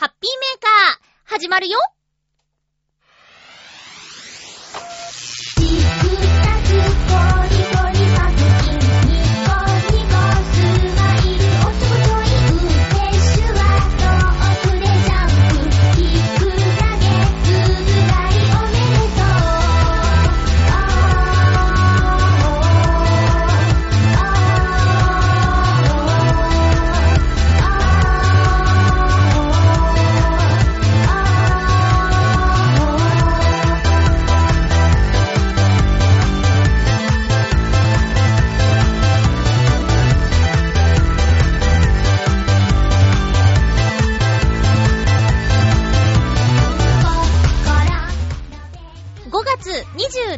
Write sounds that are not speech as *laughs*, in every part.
ハッピーメーカー、始まるよ。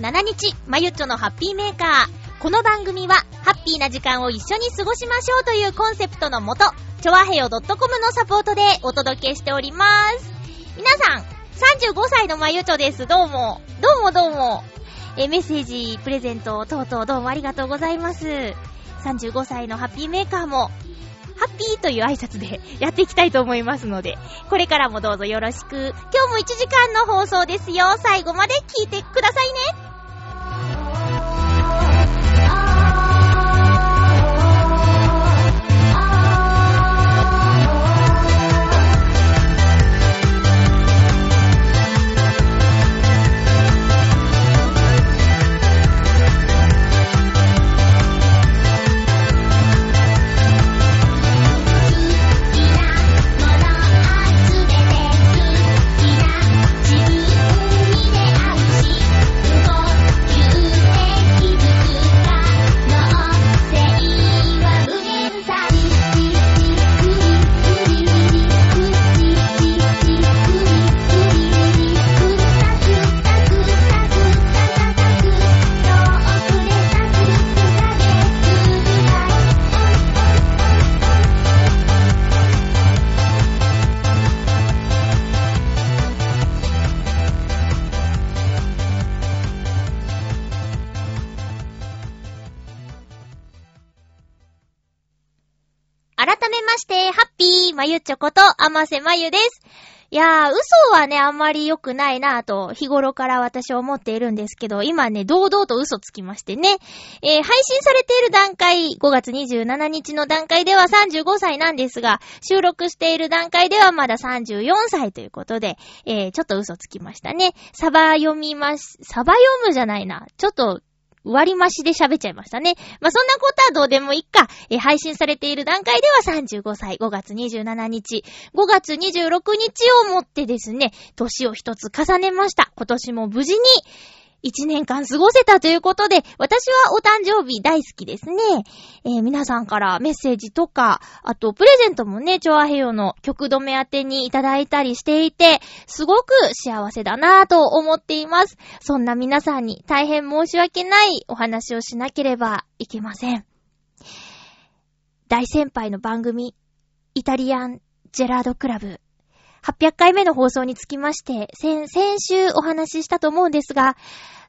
27日、まゆっちょのハッピーメーカー。この番組は、ハッピーな時間を一緒に過ごしましょうというコンセプトのもと、ちょわへよ .com のサポートでお届けしております。皆さん、35歳のまゆちょです。どうも。どうもどうも。え、メッセージ、プレゼント等々どうもありがとうございます。35歳のハッピーメーカーも、ハッピーという挨拶で *laughs* やっていきたいと思いますので、これからもどうぞよろしく。今日も1時間の放送ですよ。最後まで聞いてくださいね。ゆちょこと、あませまゆです。いやー、嘘はね、あんまり良くないなぁと、日頃から私は思っているんですけど、今ね、堂々と嘘つきましてね。えー、配信されている段階、5月27日の段階では35歳なんですが、収録している段階ではまだ34歳ということで、えー、ちょっと嘘つきましたね。サバ読みまし、サバ読むじゃないな。ちょっと、割り増しで喋っちゃいましたね。まあ、そんなことはどうでもいいか。え配信されている段階では35歳、5月27日、5月26日をもってですね、年を一つ重ねました。今年も無事に、一年間過ごせたということで、私はお誕生日大好きですね。えー皆さんからメッセージとか、あとプレゼントもね、チョアヘヨの曲止め宛てにいただいたりしていて、すごく幸せだなぁと思っています。そんな皆さんに大変申し訳ないお話をしなければいけません。大先輩の番組、イタリアンジェラードクラブ、800回目の放送につきまして、先、先週お話ししたと思うんですが、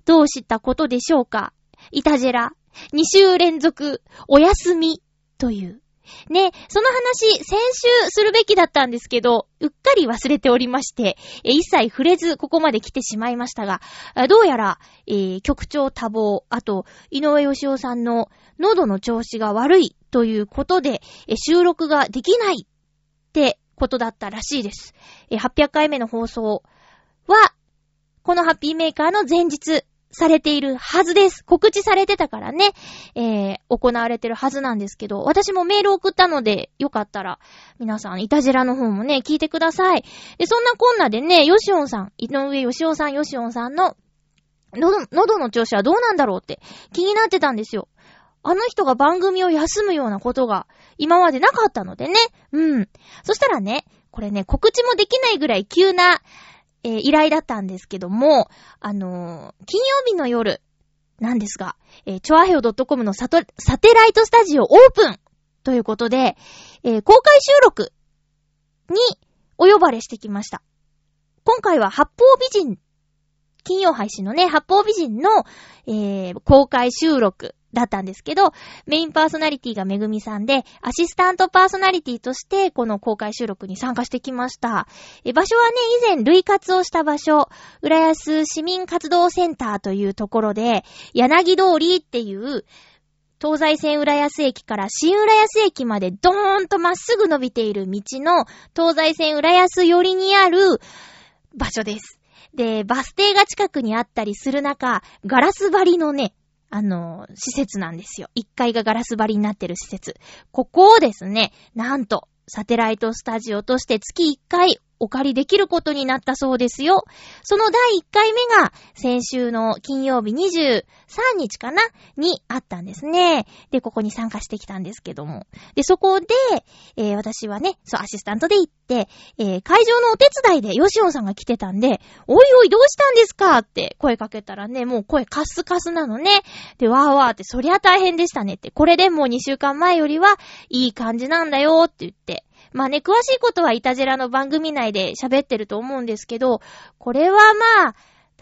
どうしたことでしょうか？イタジェラ、2週連続、お休み、という。ね、その話、先週するべきだったんですけど、うっかり忘れておりまして、え一切触れずここまで来てしまいましたが、どうやら、えー局長多忙、あと、井上義雄さんの喉の調子が悪いということで、収録ができないってことだったらしいです。えー800回目の放送は、このハッピーメーカーの前日、されているはずです。告知されてたからね、えー、行われてるはずなんですけど、私もメール送ったので、よかったら、皆さん、いたじらの方もね、聞いてください。で、そんなこんなでね、ヨシオンさん、井上ヨシオさん、ヨシオンさんの、喉、喉の調子はどうなんだろうって気になってたんですよ。あの人が番組を休むようなことが今までなかったのでね。うん。そしたらね、これね、告知もできないぐらい急な、えー依頼だったんですけども、あのー金曜日の夜なんですが、えー、チョアヘオ .com のサトサテライトスタジオオープンということで、えー公開収録にお呼ばれしてきました。今回は八方美人、金曜配信のね、八方美人の、えー公開収録だったんですけど、メインパーソナリティがめぐみさんで、アシスタントパーソナリティとして、この公開収録に参加してきました。え場所はね、以前、類活をした場所、浦安市民活動センターというところで、柳通りっていう、東西線浦安駅から新浦安駅までドーンとまっすぐ伸びている道の東西線浦安寄りにある場所です。で、バス停が近くにあったりする中、ガラス張りのね、あの、施設なんですよ。1階がガラス張りになってる施設。ここをですね、なんと、サテライトスタジオとして月1回お借りできることになったそうですよ。その第1回目が先週の金曜日23日かなにあったんですね。で、ここに参加してきたんですけども。で、そこで、えー、私はね、そう、アシスタントで行って、えー、会場のお手伝いでヨシオンさんが来てたんで、おいおいどうしたんですかって声かけたらね、もう声カスカスなのね。で、わーわーって、そりゃ大変でしたねって。これでもう2週間前よりはいい感じなんだよって言って。まあね、詳しいことはイタジェラの番組内で喋ってると思うんですけど、これはまあ、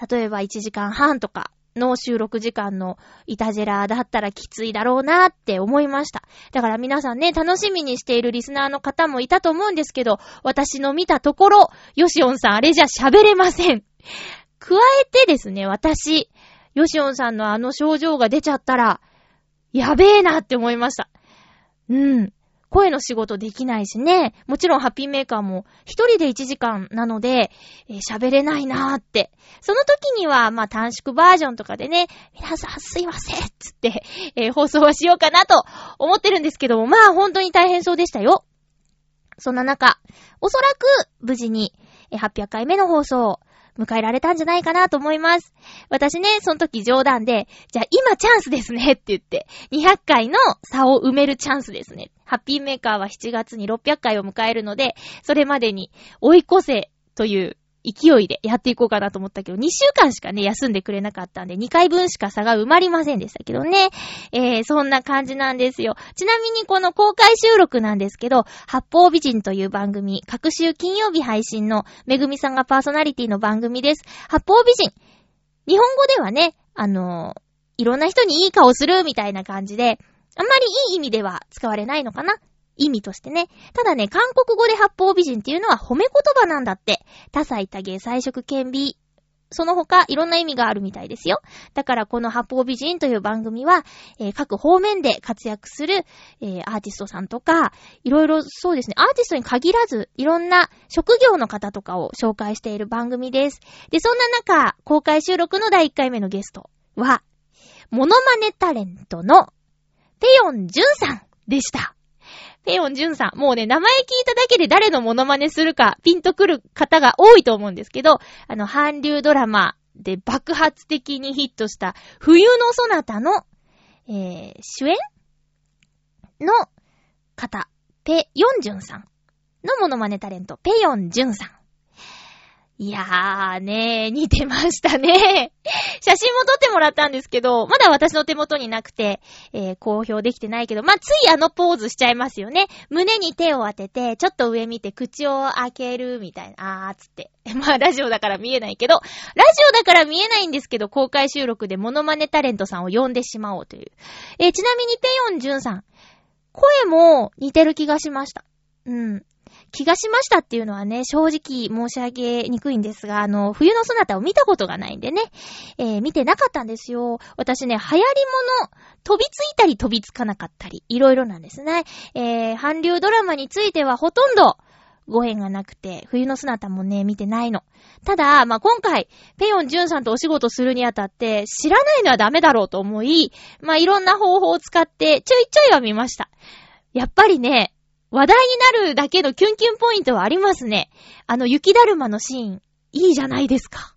例えば1時間半とかの収録時間のイタジェラだったらきついだろうなって思いました。だから皆さんね、楽しみにしているリスナーの方もいたと思うんですけど、私の見たところ、ヨシオンさんあれじゃ喋れません。加えてですね、私、ヨシオンさんのあの症状が出ちゃったら、やべえなって思いました。うん。声の仕事できないしね。もちろんハッピーメーカーも一人で1時間なので、喋、えー、れないなーって。その時には、まあ短縮バージョンとかでね、皆さんすいませんつって、えー、放送はしようかなと思ってるんですけども、まあ本当に大変そうでしたよ。そんな中、おそらく無事に800回目の放送迎えられたんじゃないかなと思います。私ね、その時冗談で、じゃあ今チャンスですねって言って、200回の差を埋めるチャンスですね。ハッピーメーカーは7月に600回を迎えるので、それまでに追い越せという勢いでやっていこうかなと思ったけど、2週間しかね、休んでくれなかったんで、2回分しか差が埋まりませんでしたけどね。えー、そんな感じなんですよ。ちなみにこの公開収録なんですけど、八方美人という番組、各週金曜日配信のめぐみさんがパーソナリティの番組です。八方美人。日本語ではね、あのー、いろんな人にいい顔するみたいな感じで、あんまりいい意味では使われないのかな意味としてね。ただね、韓国語で八方美人っていうのは褒め言葉なんだって。多彩多芸彩色兼美。その他、いろんな意味があるみたいですよ。だからこの八方美人という番組は、えー、各方面で活躍する、えー、アーティストさんとか、いろいろそうですね、アーティストに限らず、いろんな職業の方とかを紹介している番組です。で、そんな中、公開収録の第1回目のゲストは、モノマネタレントのペヨンジュンさんでした。ペヨンジュンさん。もうね、名前聞いただけで誰のモノマネするか、ピンとくる方が多いと思うんですけど、あの、韓流ドラマで爆発的にヒットした、冬のそなたの、えー、主演の方、ペヨンジュンさんのモノマネタレント、ペヨンジュンさん。いやーねー、似てましたね。*laughs* 写真も撮ってもらったんですけど、まだ私の手元になくて、えー、公表できてないけど、まあ、ついあのポーズしちゃいますよね。胸に手を当てて、ちょっと上見て口を開けるみたいな、あーつって。*laughs* まあ、ラジオだから見えないけど、ラジオだから見えないんですけど、公開収録でモノマネタレントさんを呼んでしまおうという。えー、ちなみにペヨンジュンさん、声も似てる気がしました。うん。気がしましたっていうのはね、正直申し上げにくいんですが、あの、冬のそなたを見たことがないんでね、えー、見てなかったんですよ。私ね、流行り物、飛びついたり飛びつかなかったり、いろいろなんですね。えー、韓流ドラマについてはほとんど、ご縁がなくて、冬の姿もね、見てないの。ただ、まあ、今回、ペヨンジュンさんとお仕事するにあたって、知らないのはダメだろうと思い、まあ、いろんな方法を使って、ちょいちょいは見ました。やっぱりね、話題になるだけのキュンキュンポイントはありますね。あの雪だるまのシーン、いいじゃないですか。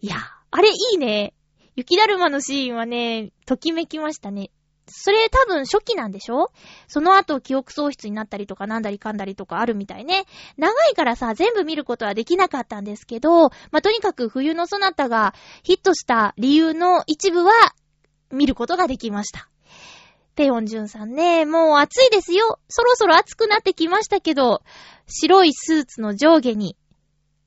いや、あれいいね。雪だるまのシーンはね、ときめきましたね。それ多分初期なんでしょ？その後記憶喪失になったりとかなんだりかんだりとかあるみたいね。長いからさ、全部見ることはできなかったんですけど、まあ、とにかく冬のソナタがヒットした理由の一部は見ることができました。ペヨンジュンさんね、もう暑いですよ。そろそろ暑くなってきましたけど、白いスーツの上下に、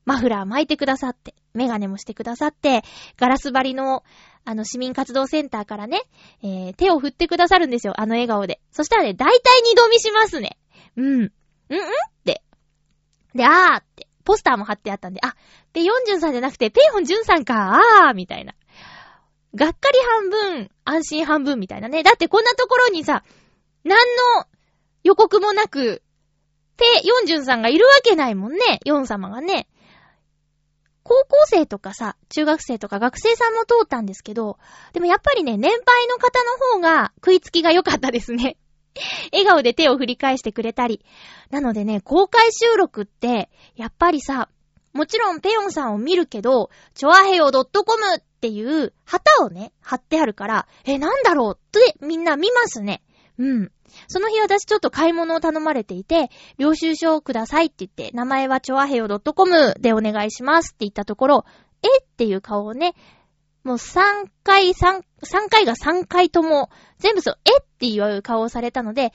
マフラー巻いてくださって、メガネもしてくださって、ガラス張りの、あの、市民活動センターからね、えー、手を振ってくださるんですよ、あの笑顔で。そしたらね、大体二度見しますね。うん。うんうんって。で、あーって、ポスターも貼ってあったんで、あ、ペヨンジュンさんじゃなくて、ペヨンジュンさんか、あーみたいな。がっかり半分、安心半分みたいなね。だってこんなところにさ、何の予告もなく、ペヨンジュンさんがいるわけないもんね、ヨン様がね。高校生とかさ、中学生とか学生さんも通ったんですけど、でもやっぱりね、年配の方の方が食いつきが良かったですね。*laughs* 笑顔で手を振り返してくれたり。なのでね、公開収録って、やっぱりさ、もちろんペヨンさんを見るけど、チョアヘヨ .com っていう旗をね、貼ってあるから、え、なんだろうってみんな見ますね。うん。その日私ちょっと買い物を頼まれていて、領収書をくださいって言って、名前はチョアヘヨ .com でお願いしますって言ったところ、え？っていう顔をね、もう3回、3、3回が3回とも、全部そう、えっていう顔をされたので、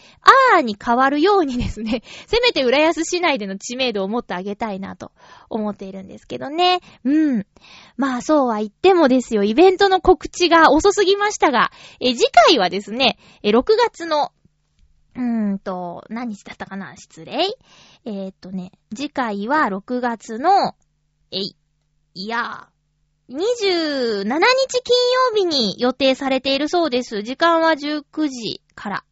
あーに変わるようにですね、*laughs* せめて浦安市内での知名度をもっと上げたいなと思っているんですけどね。うん。まあそうは言ってもですよ、イベントの告知が遅すぎましたが、え、次回はですね、え、6月のうーんと、何日だったかな？失礼。えー、っとね、次回は6月の、えい、いやー、27日金曜日に予定されているそうです。時間は19時から。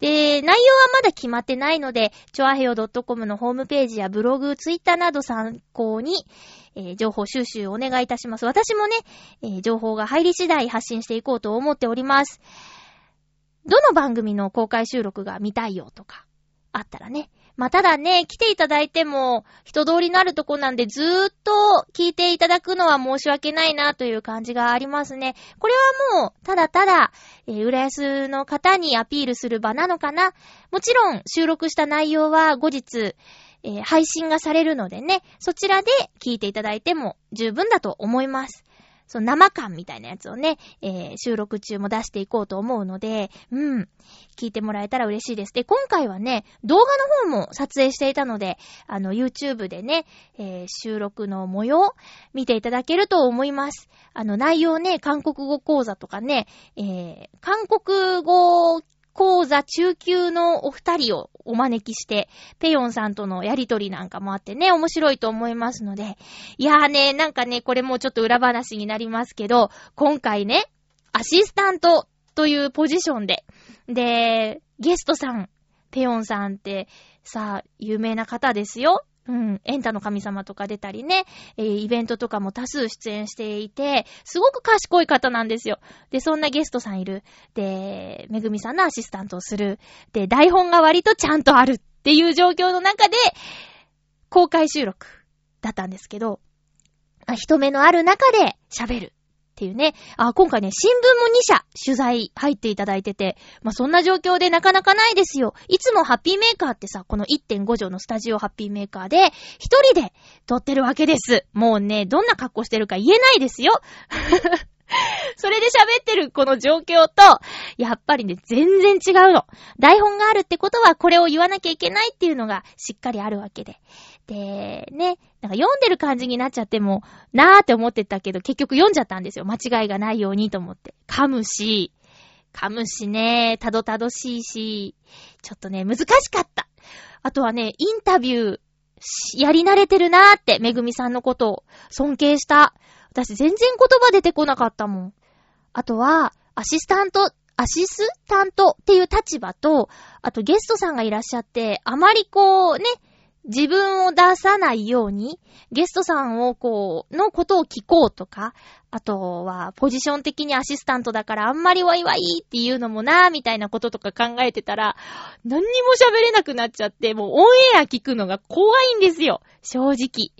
で、内容はまだ決まってないので、チョアヘヨ .com のホームページやブログ、ツイッターなど参考に、えー、情報収集をお願いいたします。私もね、えー、情報が入り次第発信していこうと思っております。どの番組の公開収録が見たいよとか、あったらね。まあ、ただね、来ていただいても、人通りのあるとこなんでずーっと聞いていただくのは申し訳ないなという感じがありますね。これはもう、ただただ、えー、浦安の方にアピールする場なのかな。もちろん、収録した内容は後日、えー、配信がされるのでね、そちらで聞いていただいても十分だと思います。その生感みたいなやつをね、えー、収録中も出していこうと思うので、うん、聞いてもらえたら嬉しいです。で、今回はね、動画の方も撮影していたので、あの、YouTube でね、えー、収録の模様、見ていただけると思います。あの、内容ね、韓国語講座とかね、えー、韓国語講座中級のお二人をお招きして、ペヨンさんとのやりとりなんかもあってね、面白いと思いますので。いやーね、なんかね、これもちょっと裏話になりますけど、今回ね、アシスタントというポジションで、で、ゲストさん、ペヨンさんってさあ、有名な方ですよ。うん、エンタの神様とか出たりね、えー、イベントとかも多数出演していて、すごく賢い方なんですよ。で、そんなゲストさんいる。で、めぐみさんのアシスタントをする。で、台本が割とちゃんとあるっていう状況の中で、公開収録だったんですけど、人目のある中で喋る。っていうね。あ、今回ね、新聞も2社取材入っていただいてて、まあ、そんな状況でなかなかないですよ。いつもハッピーメーカーってさ、この1.5畳のスタジオハッピーメーカーで、一人で撮ってるわけです。もうね、どんな格好してるか言えないですよ。*laughs* それで喋ってるこの状況と、やっぱりね、全然違うの。台本があるってことはこれを言わなきゃいけないっていうのがしっかりあるわけで。で、ね、なんか読んでる感じになっちゃっても、なーって思ってたけど、結局読んじゃったんですよ。間違いがないようにと思って。噛むし、噛むしね、たどたどしいし、ちょっとね、難しかった。あとはね、インタビュー、やり慣れてるなーって、めぐみさんのことを尊敬した。私全然言葉出てこなかったもん。あとは、アシスタント、アシスタントっていう立場と、あとゲストさんがいらっしゃって、あまりこうね、自分を出さないように、ゲストさんをこう、のことを聞こうとか、あとは、ポジション的にアシスタントだからあんまりワイワイっていうのもなーみたいなこととか考えてたら、何にも喋れなくなっちゃって、もうオンエア聞くのが怖いんですよ。正直。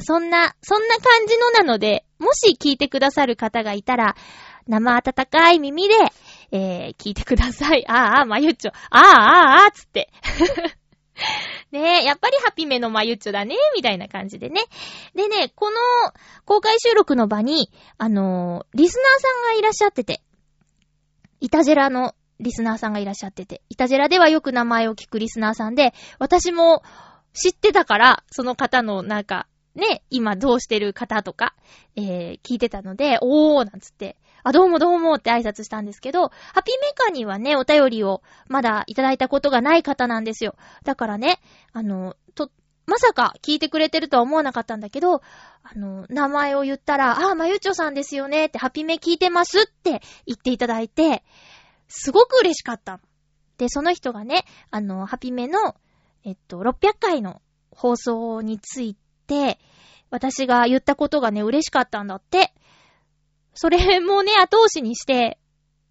そんな、そんな感じのなので、もし聞いてくださる方がいたら、生温かい耳で、えー、聞いてください。ああ、まゆっちょ。ああ、ああ、ああ、つって。*laughs* ねえ、やっぱりハピメのまゆっちょだね、みたいな感じでね。でね、この公開収録の場に、あのー、リスナーさんがいらっしゃってて、イタジェラのリスナーさんがいらっしゃってて、イタジェラではよく名前を聞くリスナーさんで、私も知ってたから、その方のなんか、ね、今どうしてる方とか、えー、聞いてたので、おーなんつって、あ、どうもどうもって挨拶したんですけど、ハピーメーカーにはね、お便りをまだいただいたことがない方なんですよ。だからね、あの、と、まさか聞いてくれてるとは思わなかったんだけど、あの、名前を言ったら、あ、まゆちょさんですよねって、ハピメ聞いてますって言っていただいて、すごく嬉しかった。で、その人がね、あの、ハピメの、えっと、600回の放送について、私が言ったことがね、嬉しかったんだって。それもね、後押しにして、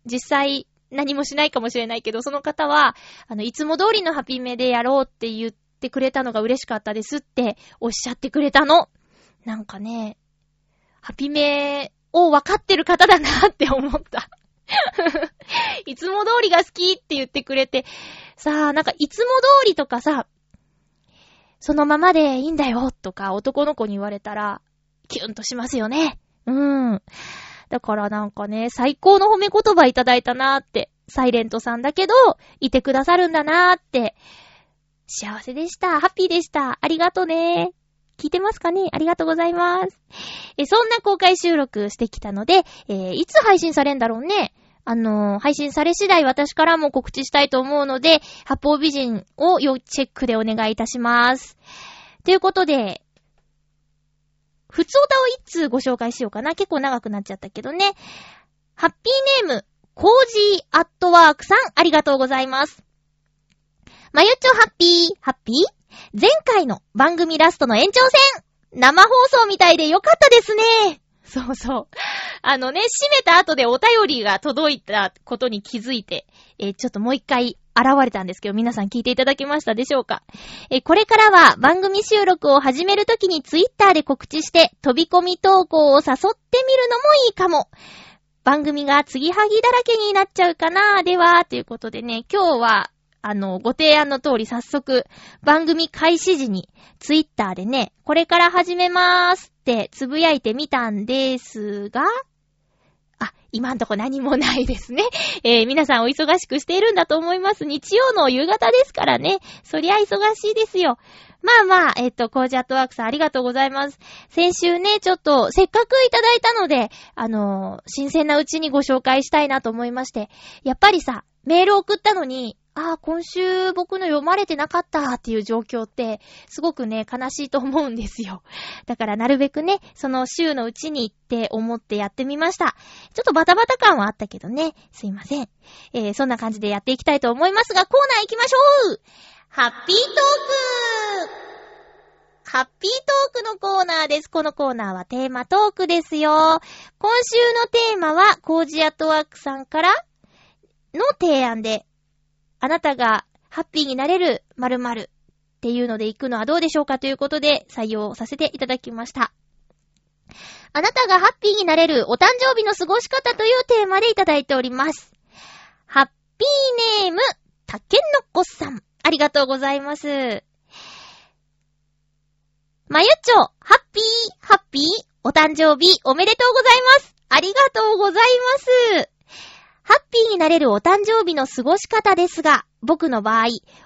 実際何もしないかもしれないけど、その方は、あの、いつも通りのハピメでやろうって言ってくれたのが嬉しかったですっておっしゃってくれたの。なんかね、ハピメを分かってる方だなって思った。*laughs* いつも通りが好きって言ってくれて、さあ、なんかいつも通りとかさ、そのままでいいんだよとか男の子に言われたら、キュンとしますよね。うん。だからなんかね、最高の褒め言葉いただいたなーって、サイレントさんだけど、いてくださるんだなーって、幸せでした。ハッピーでした。ありがとね聞いてますかね？ありがとうございます。え、そんな公開収録してきたので、えー、いつ配信されんだろうね？あのー、配信され次第私からも告知したいと思うので、八方美人を要チェックでお願いいたします。ということで、普通歌を一通ご紹介しようかな。結構長くなっちゃったけどね。ハッピーネーム、コージーアットワークさん、ありがとうございます。まゆっちょハッピー、ハッピー？前回の番組ラストの延長戦生放送みたいでよかったですね。そうそう。あのね、閉めた後でお便りが届いたことに気づいて、えー、ちょっともう一回現れたんですけど、皆さん聞いていただけましたでしょうか？え、これからは番組収録を始めるときにツイッターで告知して飛び込み投稿を誘ってみるのもいいかも。番組が継ぎはぎだらけになっちゃうかなでは、ということでね、今日はあの、ご提案の通り早速、番組開始時に、ツイッターでね、これから始めまーすってつぶやいてみたんですが、あ、今んとこ何もないですね。*laughs* えー、皆さんお忙しくしているんだと思います。日曜の夕方ですからね。そりゃ忙しいですよ。まあまあ、えっ、と、コージアットワークさんありがとうございます。先週ね、ちょっと、せっかくいただいたので、あのー、新鮮なうちにご紹介したいなと思いまして、やっぱりさ、メール送ったのに、ああ、今週僕の読まれてなかったっていう状況って、すごくね、悲しいと思うんですよ。だからなるべくね、その週のうちに行って思ってやってみました。ちょっとバタバタ感はあったけどね、すいません。えー、そんな感じでやっていきたいと思いますが、コーナー行きましょうハッピートークハッピートークのコーナーです。このコーナーはテーマトークですよ。今週のテーマは、コージアトワークさんからの提案であなたがハッピーになれる〇〇っていうので行くのはどうでしょうかということで採用させていただきました。あなたがハッピーになれるお誕生日の過ごし方というテーマでいただいております。ハッピーネーム、たけのこさん。ありがとうございます。まゆっちょ、ハッピー、ハッピー、お誕生日おめでとうございます。ありがとうございます。ハッピーになれるお誕生日の過ごし方ですが、僕の場合、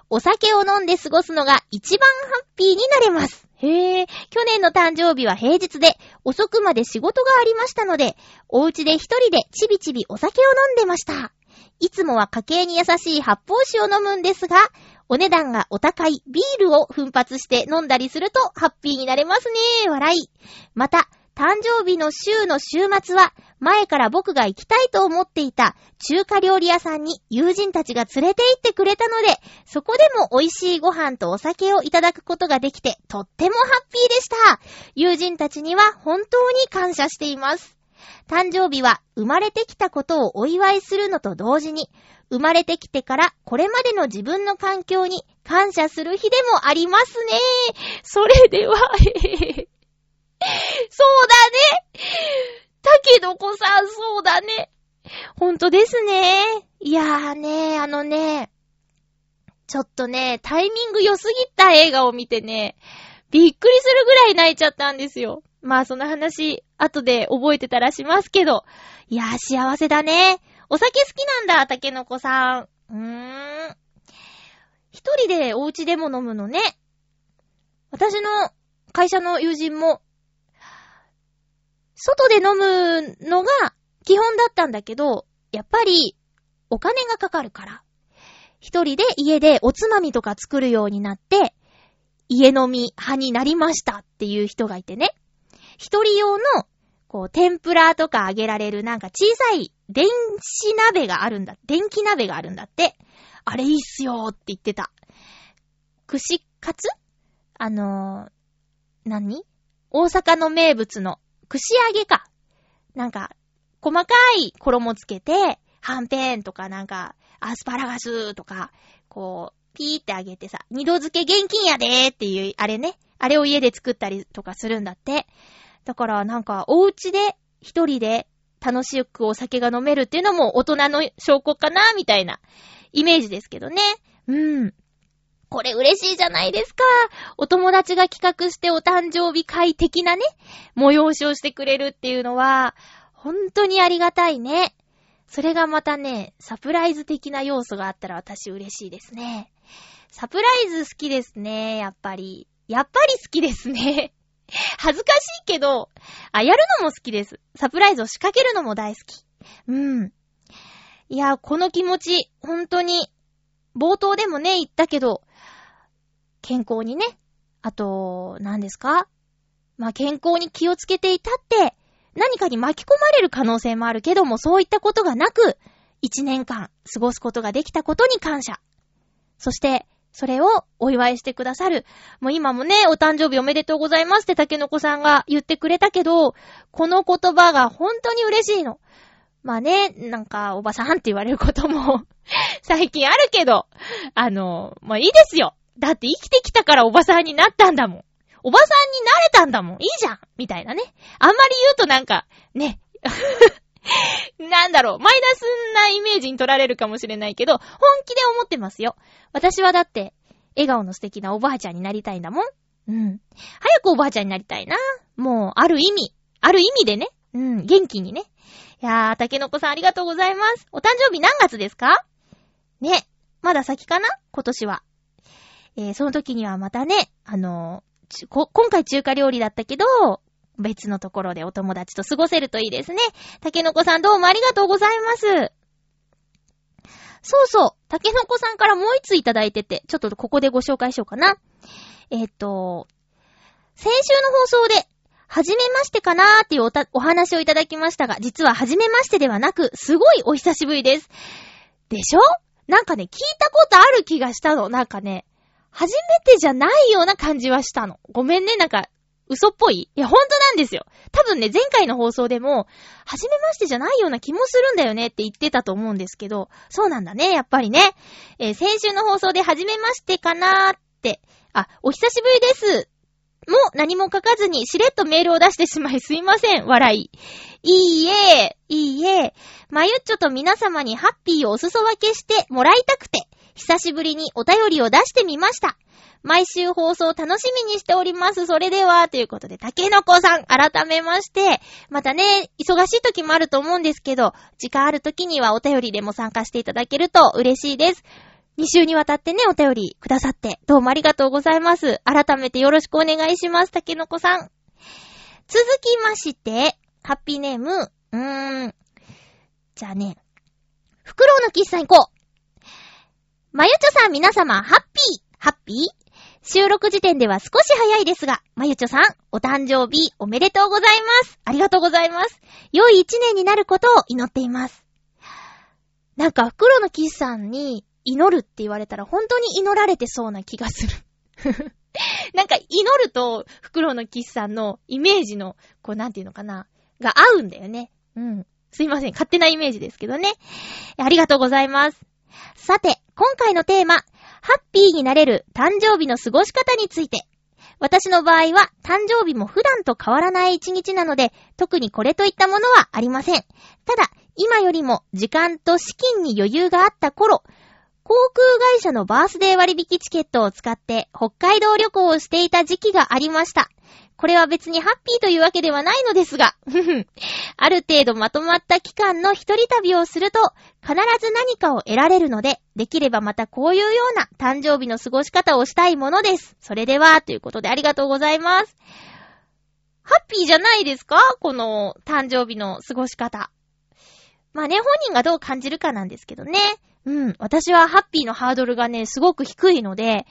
お酒を飲んで過ごすのが一番ハッピーになれます。へえ、去年の誕生日は平日で、遅くまで仕事がありましたので、お家で一人でちびちびお酒を飲んでました。いつもは家計に優しい発泡酒を飲むんですが、お値段がお高いビールを奮発して飲んだりするとハッピーになれますね。笑い。また、誕生日の週の週末は、前から僕が行きたいと思っていた中華料理屋さんに友人たちが連れて行ってくれたので、そこでも美味しいご飯とお酒をいただくことができて、とってもハッピーでした。友人たちには本当に感謝しています。誕生日は生まれてきたことをお祝いするのと同時に、生まれてきてからこれまでの自分の環境に感謝する日でもありますね。それでは、へへ。*laughs* そうだね。たけのこさん、そうだね。ほんとですね。いやーね、あのね、ちょっとね、タイミング良すぎた映画を見てね、びっくりするぐらい泣いちゃったんですよ。まあその話、後で覚えてたらしますけど。いやー幸せだね。お酒好きなんだ、たけのこさん。うーん。一人でお家でも飲むのね。私の会社の友人も、外で飲むのが基本だったんだけど、やっぱりお金がかかるから、一人で家でおつまみとか作るようになって、家飲み派になりましたっていう人がいてね。一人用の、こう、天ぷらとか揚げられるなんか小さい電子鍋があるんだ。電気鍋があるんだって。あれいいっすよーって言ってた。串カツ？あのー、何？大阪の名物の串揚げか。なんか、細かい衣つけて、はんぺんとかなんか、アスパラガスとか、こう、ピーってあげてさ、二度漬け現金やでーっていう、あれね。あれを家で作ったりとかするんだって。だからなんか、お家で一人で楽しくお酒が飲めるっていうのも大人の証拠かなみたいなイメージですけどね。うん。これ嬉しいじゃないですか。お友達が企画してお誕生日会的なね、催しをしてくれるっていうのは、本当にありがたいね。それがまたね、サプライズ的な要素があったら私嬉しいですね。サプライズ好きですね、やっぱり。やっぱり好きですね。恥ずかしいけど、あ、やるのも好きです。サプライズを仕掛けるのも大好き。うん。いや、この気持ち、本当に、冒頭でもね、言ったけど、健康にね、あと、何ですか？まあ、健康に気をつけていたって、何かに巻き込まれる可能性もあるけども、そういったことがなく、一年間過ごすことができたことに感謝。そして、それをお祝いしてくださる。もう今もね、お誕生日おめでとうございますって竹の子さんが言ってくれたけど、この言葉が本当に嬉しいの。まあね、なんか、おばさんって言われることも *laughs* 最近あるけど、あの、まあいいですよ。だって生きてきたからおばさんになったんだもん。おばさんになれたんだもん。いいじゃんみたいなね。あんまり言うとなんか、ね。*laughs* なんだろう、マイナスなイメージに取られるかもしれないけど、本気で思ってますよ。私はだって、笑顔の素敵なおばあちゃんになりたいんだもん。うん。早くおばあちゃんになりたいな。もう、ある意味、ある意味でね。うん、元気にね。いやー、竹の子さんありがとうございます。お誕生日何月ですか？ね。まだ先かな？今年は。えー、その時にはまたね、あのー、今回中華料理だったけど、別のところでお友達と過ごせるといいですね。竹の子さんどうもありがとうございます。そうそう、竹の子さんからもう一ついただいてて、ちょっとここでご紹介しようかな。えっ、と、先週の放送で、はじめましてかなーっていうおお話をいただきましたが、実ははじめましてではなく、すごいお久しぶりです。でしょ？なんかね、聞いたことある気がしたの。なんかね、初めてじゃないような感じはしたの。ごめんね、なんか、嘘っぽい？いや、ほんとなんですよ。多分ね、前回の放送でも、初めましてじゃないような気もするんだよねって言ってたと思うんですけど、そうなんだね、やっぱりね。えー、先週の放送で初めましてかなーって、あ、お久しぶりです。も何も書かずにしれっとメールを出してしまいすいません。笑い。いいえ、いいえ。まゆっちょと皆様にハッピーをお裾分けしてもらいたくて、久しぶりにお便りを出してみました。毎週放送楽しみにしております。それでは、ということで、竹の子さん、改めまして、またね、忙しい時もあると思うんですけど、時間ある時にはお便りでも参加していただけると嬉しいです。2週にわたってね、お便りくださって、どうもありがとうございます。改めてよろしくお願いします、竹の子さん。続きまして、ハッピーネーム、うーん。じゃあね、フクロウのキスさん行こう。まゆちょさん皆様、ハッピーハッピー？収録時点では少し早いですが、まゆちょさん、お誕生日おめでとうございます。ありがとうございます。良い一年になることを祈っています。なんか、袋のキスさんに祈るって言われたら本当に祈られてそうな気がする。*laughs* なんか、祈ると、袋のキスさんのイメージの、こう、なんていうのかな、が合うんだよね。うん。すいません。勝手なイメージですけどね。ありがとうございます。さて、今回のテーマ、ハッピーになれる誕生日の過ごし方について。私の場合は、誕生日も普段と変わらない一日なので、特にこれといったものはありません。ただ、今よりも時間と資金に余裕があった頃、航空会社のバースデー割引チケットを使って北海道旅行をしていた時期がありました。これは別にハッピーというわけではないのですが、ある程度まとまった期間の一人旅をすると、必ず何かを得られるので、できればまたこういうような誕生日の過ごし方をしたいものです。それでは、ということでありがとうございます。ハッピーじゃないですか？この誕生日の過ごし方。まあね、本人がどう感じるかなんですけどね。うん。私はハッピーのハードルがね、すごく低いので、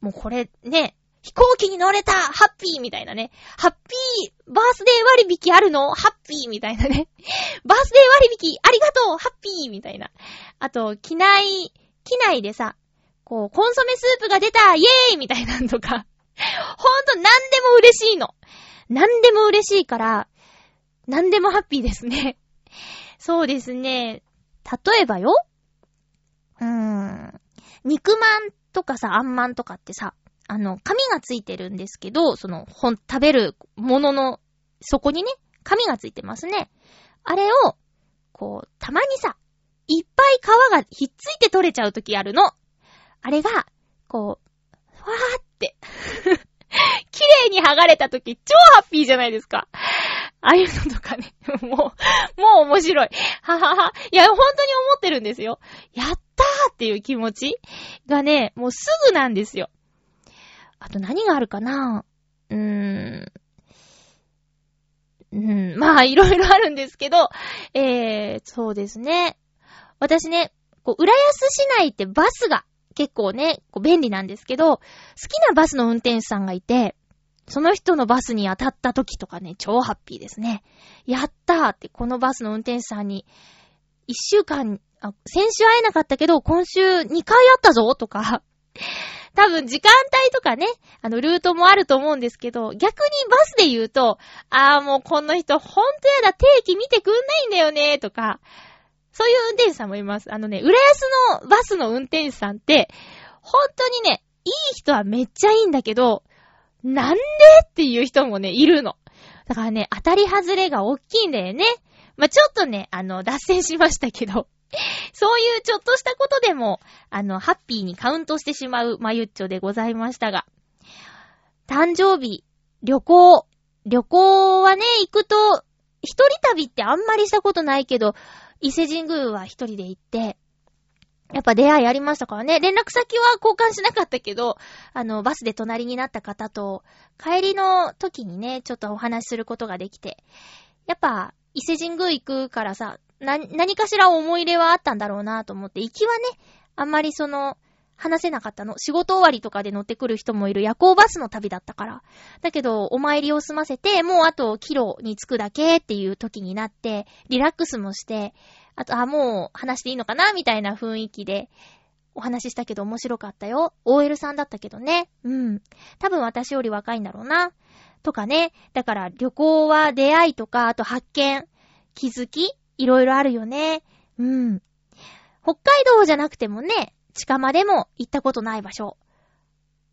もうこれね、飛行機に乗れたハッピーみたいなね。ハッピーバースデー割引あるの？ハッピーみたいなね。*laughs* バースデー割引ありがとう？ハッピーみたいな。あと、機内、機内でさ、こう、コンソメスープが出たイエーイみたいなんとか。ほんと、なんでも嬉しいの。なんでも嬉しいから、なんでもハッピーですね。そうですね。例えばようーん。肉まんとかさ、あんまんとかってさ、あの、紙がついてるんですけど、その、ほん、食べるものの、そこにね、紙がついてますね。あれを、こう、たまにさ、いっぱい皮がひっついて取れちゃうときあるの。あれが、こう、わーって、*laughs* 綺麗に剥がれたとき、超ハッピーじゃないですか。ああいうのとかね、もう、もう面白い。ははは。いや、本当に思ってるんですよ。やったーっていう気持ちがね、もうすぐなんですよ。あと何があるかな？うーん。うん、まあ、いろいろあるんですけど、えー、そうですね。私ね、こう、浦安市内ってバスが結構ね、こう便利なんですけど、好きなバスの運転手さんがいて、その人のバスに当たった時とかね、超ハッピーですね。やったーって、このバスの運転手さんに、一週間、あ、先週会えなかったけど、今週二回会ったぞとか、多分時間帯とかね、あの、ルートもあると思うんですけど、逆にバスで言うと、あーもうこの人ほんとやだ、定期見てくんないんだよね、とか、そういう運転手さんもいます。あのね、浦安のバスの運転手さんって、ほんとにね、いい人はめっちゃいいんだけど、なんでっていう人もね、いるの。だからね、当たり外れが大きいんだよね。まあ、ちょっとね、あの、脱線しましたけど。*laughs* そういうちょっとしたことでも、あの、ハッピーにカウントしてしまうまゆっちょでございましたが。誕生日、旅行。旅行はね、行くと、一人旅ってあんまりしたことないけど、伊勢神宮は一人で行って、やっぱ出会いありましたからね。連絡先は交換しなかったけど、あの、バスで隣になった方と、帰りの時にね、ちょっとお話しすることができて、やっぱ、伊勢神宮行くからさ、な、何かしら思い入れはあったんだろうなと思って、行きはね、あんまりその、話せなかったの。仕事終わりとかで乗ってくる人もいる夜行バスの旅だったから。だけど、お参りを済ませて、もうあとキロに着くだけっていう時になって、リラックスもして、あと、あ、もう話していいのかな？みたいな雰囲気で、お話ししたけど面白かったよ。OL さんだったけどね。うん。多分私より若いんだろうな。とかね。だから旅行は出会いとか、あと発見、気づき、いろいろあるよね。うん。北海道じゃなくてもね、近場でも行ったことない場所。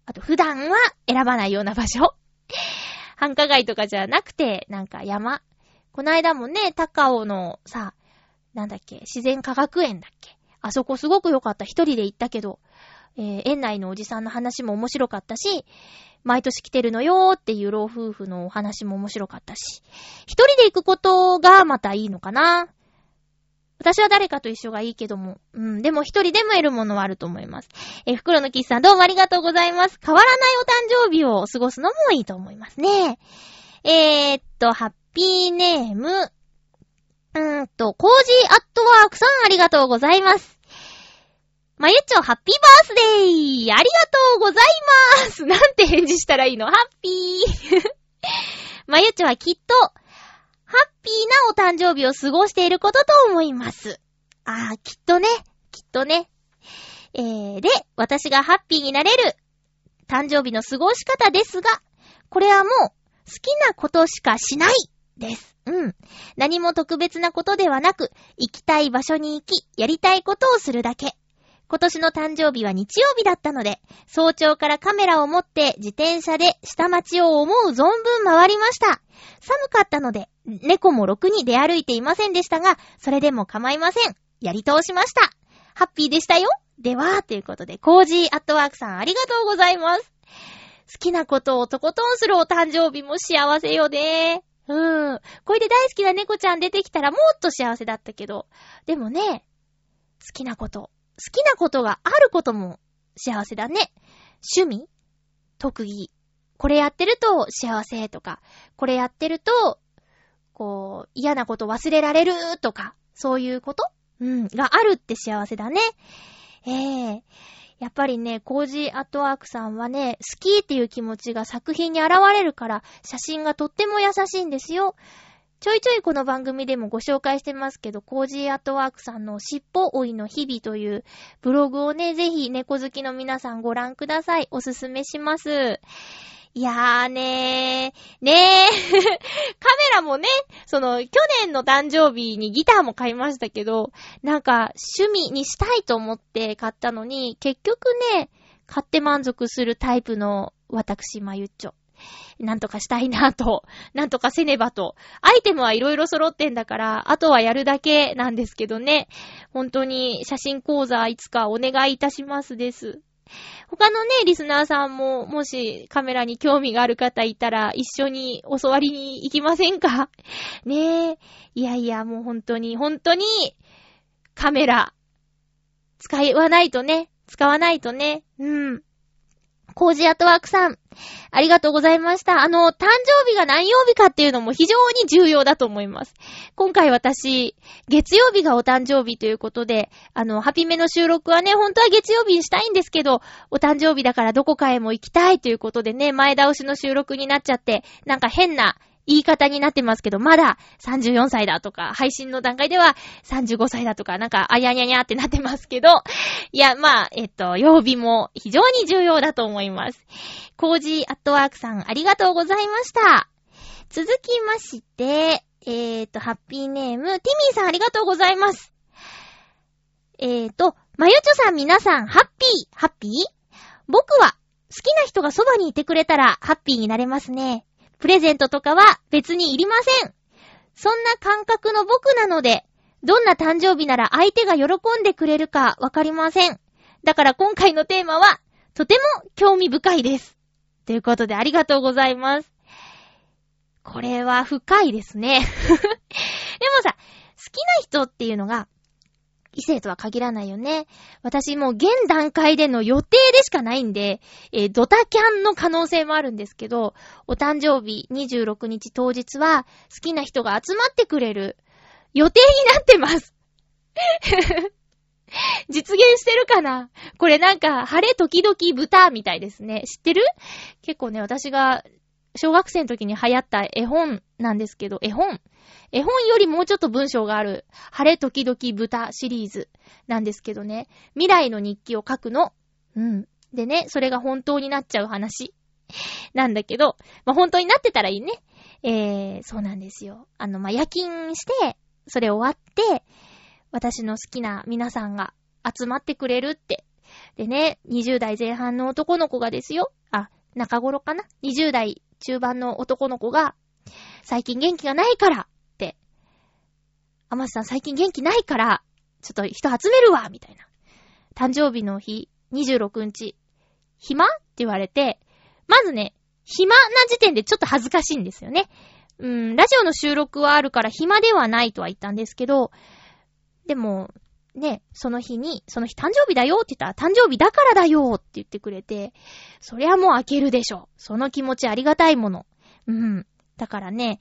あと普段は選ばないような場所。繁華街とかじゃなくて、なんか山。この間もね、高尾のさ、なんだっけ、自然科学園だっけ。あそこすごく良かった。一人で行ったけど、えー、園内のおじさんの話も面白かったし、毎年来てるのよーっていう老夫婦のお話も面白かったし、一人で行くことがまたいいのかな。私は誰かと一緒がいいけども。うん。でも一人でも得るものはあると思います。え、袋のキスさんどうもありがとうございます。変わらないお誕生日を過ごすのもいいと思いますね。えー、っと、ハッピーネーム。うーんと、コージーアットワークさんありがとうございます。まゆっちょ、ハッピーバースデーありがとうございますなんて返事したらいいの？ハッピー *laughs* まゆっちょはきっと、ハッピーなお誕生日を過ごしていることと思います。ああ、きっとね、きっとね。えー、で、私がハッピーになれる誕生日の過ごし方ですが、これはもう好きなことしかしないです。うん。何も特別なことではなく、行きたい場所に行き、やりたいことをするだけ。今年の誕生日は日曜日だったので、早朝からカメラを持って自転車で下町を思う存分回りました。寒かったので、猫もろくに出歩いていませんでしたが、それでも構いません。やり通しました。ハッピーでしたよ。では、ということで、コージーアットワークさんありがとうございます。好きなことをとことんするお誕生日も幸せよね。うん。これで大好きな猫ちゃん出てきたらもっと幸せだったけど。でもね、好きなこと。好きなことがあることも幸せだね。趣味？特技？これやってると幸せとか、これやってると、こう、嫌なこと忘れられるとか、そういうこと？うん、があるって幸せだね。ええー、やっぱりね、コージアットワークさんはね、好きっていう気持ちが作品に現れるから、写真がとっても優しいんですよ。ちょいちょいこの番組でもご紹介してますけど、コージーアットワークさんの尻尾追いの日々というブログをね、ぜひ猫好きの皆さんご覧ください。おすすめします。いやーねー、ねー、*laughs* カメラもね、その、去年の誕生日にギターも買いましたけど、なんか、趣味にしたいと思って買ったのに、結局ね、買って満足するタイプの私、まゆっちょ。なんとかしたいなと、*laughs* なんとかせねばと。アイテムはいろいろ揃ってんだから、あとはやるだけなんですけどね。本当に写真講座いつかお願いいたしますです。他のね、リスナーさんも、もしカメラに興味がある方いたら、一緒に教わりに行きませんか？*laughs* ねえ。いやいや、もう本当に、本当に、カメラ、使わないとね、使わないとね、うん。コージアットワークさん、ありがとうございました。あの、誕生日が何曜日かっていうのも非常に重要だと思います。今回私、月曜日がお誕生日ということで、あの、ハピメの収録はね、本当は月曜日にしたいんですけど、お誕生日だからどこかへも行きたいということでね、前倒しの収録になっちゃって、なんか変な言い方になってますけど、まだ34歳だとか、配信の段階では35歳だとか、なんか、あやにゃにゃってなってますけど、いや、まあ、えっと、曜日も非常に重要だと思います。コージーアットワークさん、ありがとうございました。続きまして、えっ、と、ハッピーネーム、ティミーさんありがとうございます。えっ、と、まゆちょさん皆さん、ハッピー、ハッピー？僕は、好きな人がそばにいてくれたら、ハッピーになれますね。プレゼントとかは別にいりません。そんな感覚の僕なので、どんな誕生日なら相手が喜んでくれるかわかりません。だから今回のテーマは、とても興味深いです。ということでありがとうございます。これは深いですね。*laughs* でもさ、好きな人っていうのが、異性とは限らないよね。私もう現段階での予定でしかないんで、えー、ドタキャンの可能性もあるんですけど、お誕生日26日当日は好きな人が集まってくれる予定になってます。*laughs* 実現してるかな？これなんか、晴れ時々豚みたいですね。知ってる？結構ね、私が小学生の時に流行った絵本なんですけど、絵本絵本よりもうちょっと文章がある、晴れ時々豚シリーズなんですけどね、未来の日記を書くの。うん。でね、それが本当になっちゃう話。なんだけど、まあ、本当になってたらいいね。えー、そうなんですよ。あの、まあ、夜勤して、それ終わって、私の好きな皆さんが集まってくれるって。でね、20代前半の男の子がですよ。あ、中頃かな ?20 代中盤の男の子が、最近元気がないからって、アマスさん最近元気ないから、ちょっと人集めるわみたいな。誕生日の日、26日、暇？って言われて、まずね、暇な時点でちょっと恥ずかしいんですよね。うん、ラジオの収録はあるから暇ではないとは言ったんですけど、でも、ね、その日に、その日誕生日だよって言ったら、誕生日だからだよって言ってくれて、そりゃもう開けるでしょ。その気持ちありがたいもの。うん。だからね、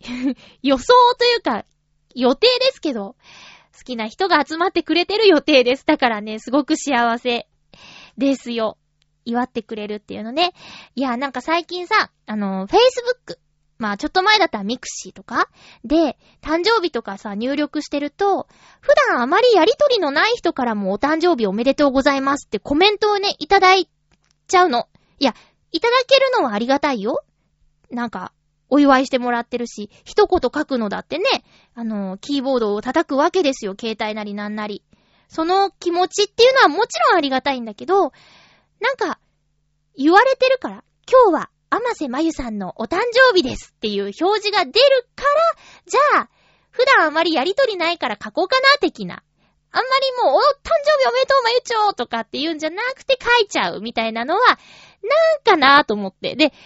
*laughs* 予想というか、予定ですけど、好きな人が集まってくれてる予定です。だからね、すごく幸せですよ。祝ってくれるっていうのね。いや、なんか最近さ、あの、Facebook。まあ、ちょっと前だったら mixi とか？で、誕生日とかさ、入力してると、普段あまりやりとりのない人からもお誕生日おめでとうございますってコメントをね、いただいちゃうの。いや、いただけるのはありがたいよ。なんか、お祝いしてもらってるし、一言書くのだってね、あの、キーボードを叩くわけですよ、携帯なりなんなり。その気持ちっていうのはもちろんありがたいんだけど、なんか、言われてるから、今日は、甘瀬まゆさんのお誕生日ですっていう表示が出るから、じゃあ、普段あまりやりとりないから書こうかな、的な。あんまりもう、お、誕生日おめでとう、まゆちょーとかって言うんじゃなくて書いちゃうみたいなのは、なんかなと思って。で、結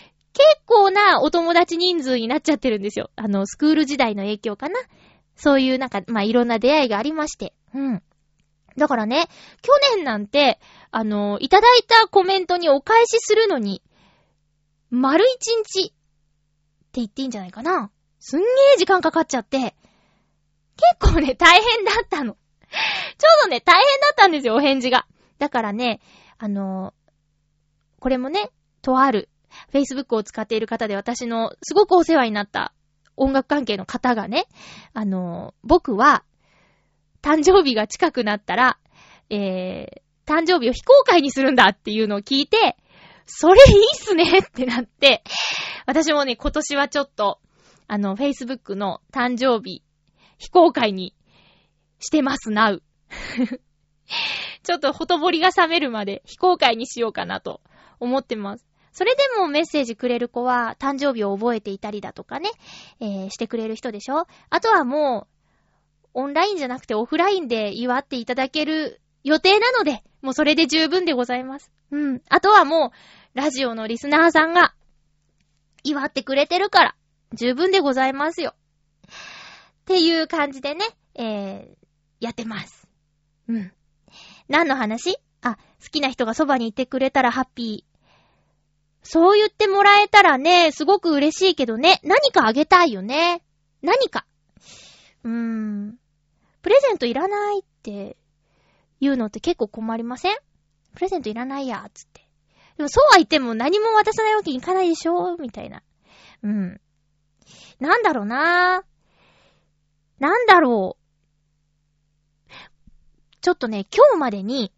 構なお友達人数になっちゃってるんですよ。あの、スクール時代の影響かな。そういうなんか、まあ、いろんな出会いがありまして。うん。だからね、去年なんて、あの、いただいたコメントにお返しするのに、丸一日って言っていいんじゃないかな。すんげー時間かかっちゃって、結構ね、大変だったの。ちょうどね、大変だったんですよ、お返事が。だからね、あのこれもね、とある、Facebook を使っている方で私のすごくお世話になった音楽関係の方がね、あの僕は、誕生日が近くなったら、えー、誕生日を非公開にするんだっていうのを聞いて、それいいっすねってなって、私もね、今年はちょっと、あの、Facebook の誕生日、非公開にしてますなう。*laughs* ちょっとほとぼりが冷めるまで非公開にしようかなと思ってます。それでもメッセージくれる子は誕生日を覚えていたりだとかね、えー、してくれる人でしょ？あとはもう、オンラインじゃなくてオフラインで祝っていただける予定なので、もうそれで十分でございます。うん。あとはもう、ラジオのリスナーさんが、祝ってくれてるから、十分でございますよ。っていう感じでね、えー、やってます。うん。何の話？あ、好きな人がそばにいてくれたらハッピー。そう言ってもらえたらね、すごく嬉しいけどね、何かあげたいよね。何か。うーん。プレゼントいらないって言うのって結構困りません？プレゼントいらないや、つって。でもそうは言っても何も渡さないわけにいかないでしょみたいな。うん。なんだろうなぁなんだろう。ちょっとね、今日までに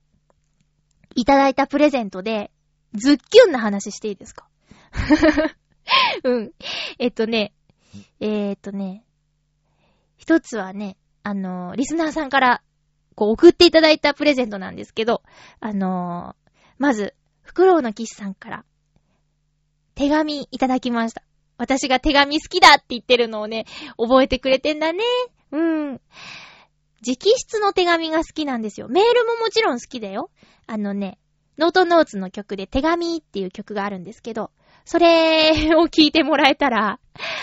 いただいたプレゼントで、ズッキュンな話していいですか？*laughs* うん。えっとね、えー、っとね、一つはね、あの、リスナーさんから、こう、送っていただいたプレゼントなんですけど、あのー、まず、フクロウのキスさんから、手紙いただきました。私が手紙好きだって言ってるのをね、覚えてくれてんだね。うん。直筆の手紙が好きなんですよ。メールももちろん好きだよ。あのね、ノートノーツの曲で手紙っていう曲があるんですけど、それを聞いてもらえたら、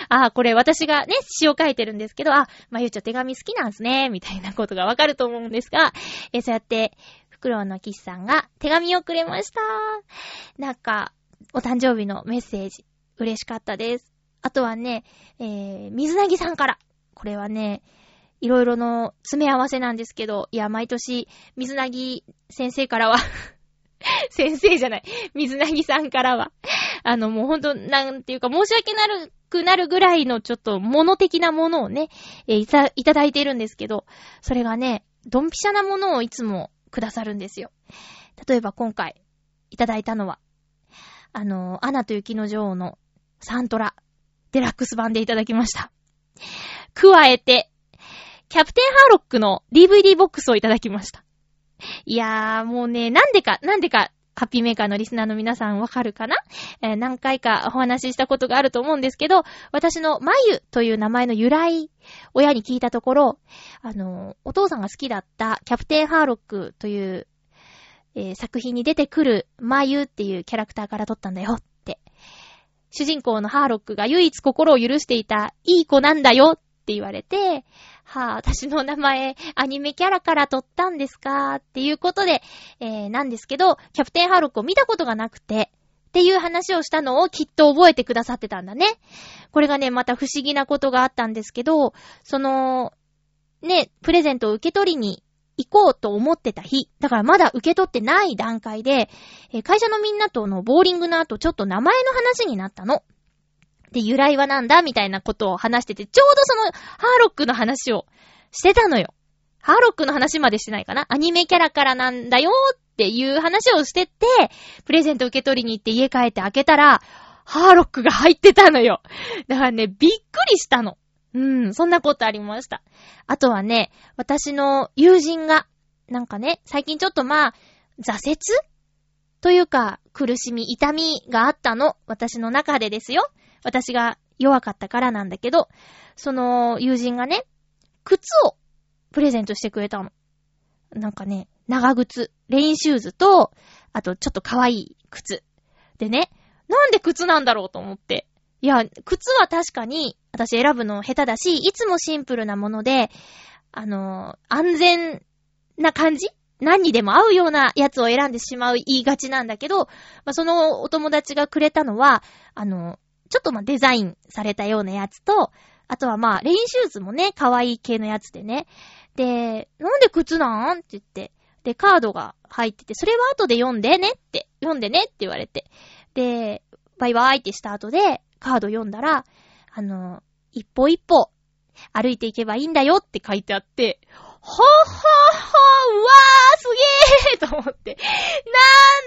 あ、これ私がね、詩を書いてるんですけど、あ、まゆうちょ手紙好きなんすね、みたいなことがわかると思うんですが、えそうやって、フクロウのキスさんが手紙をくれました。なんか、お誕生日のメッセージ、嬉しかったです。あとはね、えー、水なぎさんから。これはね、いろいろの詰め合わせなんですけど、いや、毎年、水なぎ先生からは *laughs* 先生じゃない。水なぎさんからは。あの、もうほんと、なんていうか、申し訳なくなるぐらいのちょっと、物的なものをね、え、いた、いただいてるんですけど、それがね、ドンピシャなものをいつもくださるんですよ。例えば今回、いただいたのは、あの、アナと雪の女王のサントラ、デラックス版でいただきました。加えて、キャプテンハーロックの DVD ボックスをいただきました。いやー、もうね、なんでか、なんでか、ハッピーメーカーのリスナーの皆さんわかるかな？えー、何回かお話ししたことがあると思うんですけど、私のまゆという名前の由来、親に聞いたところ、あの、お父さんが好きだったキャプテンハーロックという、えー、作品に出てくるまゆっていうキャラクターから取ったんだよって。主人公のハーロックが唯一心を許していたいい子なんだよっって言われて、はあ、私の名前、アニメキャラから撮ったんですか？っていうことで、えー、なんですけど、キャプテンハルクを見たことがなくて、っていう話をしたのをきっと覚えてくださってたんだね。これがね、また不思議なことがあったんですけど、その、ね、プレゼントを受け取りに行こうと思ってた日。だからまだ受け取ってない段階で、会社のみんなとのボーリングの後、ちょっと名前の話になったの。で、由来はなんだみたいなことを話してて、ちょうどその、ハーロックの話をしてたのよ。ハーロックの話までしてないかなアニメキャラからなんだよっていう話をしてて、プレゼント受け取りに行って家帰って開けたら、ハーロックが入ってたのよ。だからね、びっくりしたの。うん、そんなことありました。あとはね、私の友人が、なんかね、最近ちょっとまあ、挫折？というか、苦しみ、痛みがあったの。私の中でですよ。私が弱かったからなんだけど、その友人がね、靴をプレゼントしてくれたの。なんかね、長靴、レインシューズと、あとちょっと可愛い靴。でね、なんで靴なんだろうと思って。いや、靴は確かに、私選ぶの下手だし、いつもシンプルなもので、あの、安全な感じ？何にでも合うようなやつを選んでしまう言いがちなんだけど、まあ、そのお友達がくれたのは、あの、ちょっとま、デザインされたようなやつと、あとはまあ、レインシューズもね、可愛い系のやつでね。で、なんで靴なんって言って。で、カードが入ってて、それは後で読んでねって、読んでねって言われて。で、バイバイってした後で、カード読んだら、あの、一歩一歩歩いていけばいいんだよって書いてあって、ほっほっほうわーすげーと思って、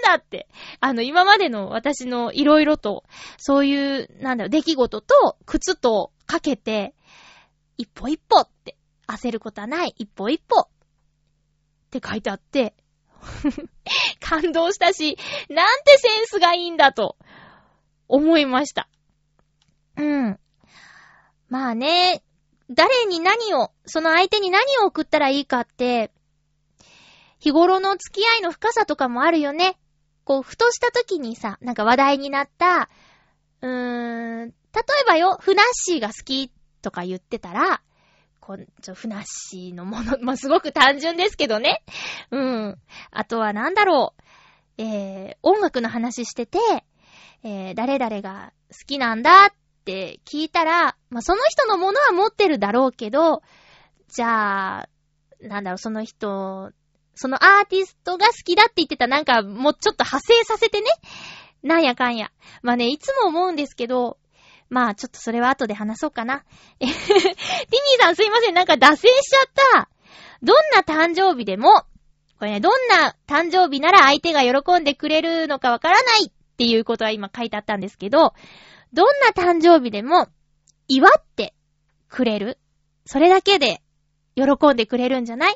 なんだって。あの、今までの私のいろいろと、そういう、なんだろ、出来事と靴とかけて、一歩一歩って焦ることはない、一歩一歩って書いてあって、*laughs* 感動したし、なんてセンスがいいんだと思いました。うん。まあね、誰に何を、その相手に何を送ったらいいかって、日頃の付き合いの深さとかもあるよね。こう、ふとした時にさ、なんか話題になった、うーん、例えばよ、ふなっしーが好きとか言ってたら、こう、ちょ、ふなっしーのもの、*laughs* まあ、すごく単純ですけどね。うん。あとはなんだろう。えー、音楽の話してて、えー、誰々が好きなんだっって聞いたら、まあ、その人のものは持ってるだろうけど、じゃあ、なんだろう、その人、そのアーティストが好きだって言ってたなんかもうちょっと派生させてね。なんやかんや。まあね、いつも思うんですけど、まあちょっとそれは後で話そうかな。ティミーさんすいません、なんか脱線しちゃった。どんな誕生日でも、これね、どんな誕生日なら相手が喜んでくれるのかわからないっていうことは今書いてあったんですけど、どんな誕生日でも、祝ってくれる。それだけで、喜んでくれるんじゃない？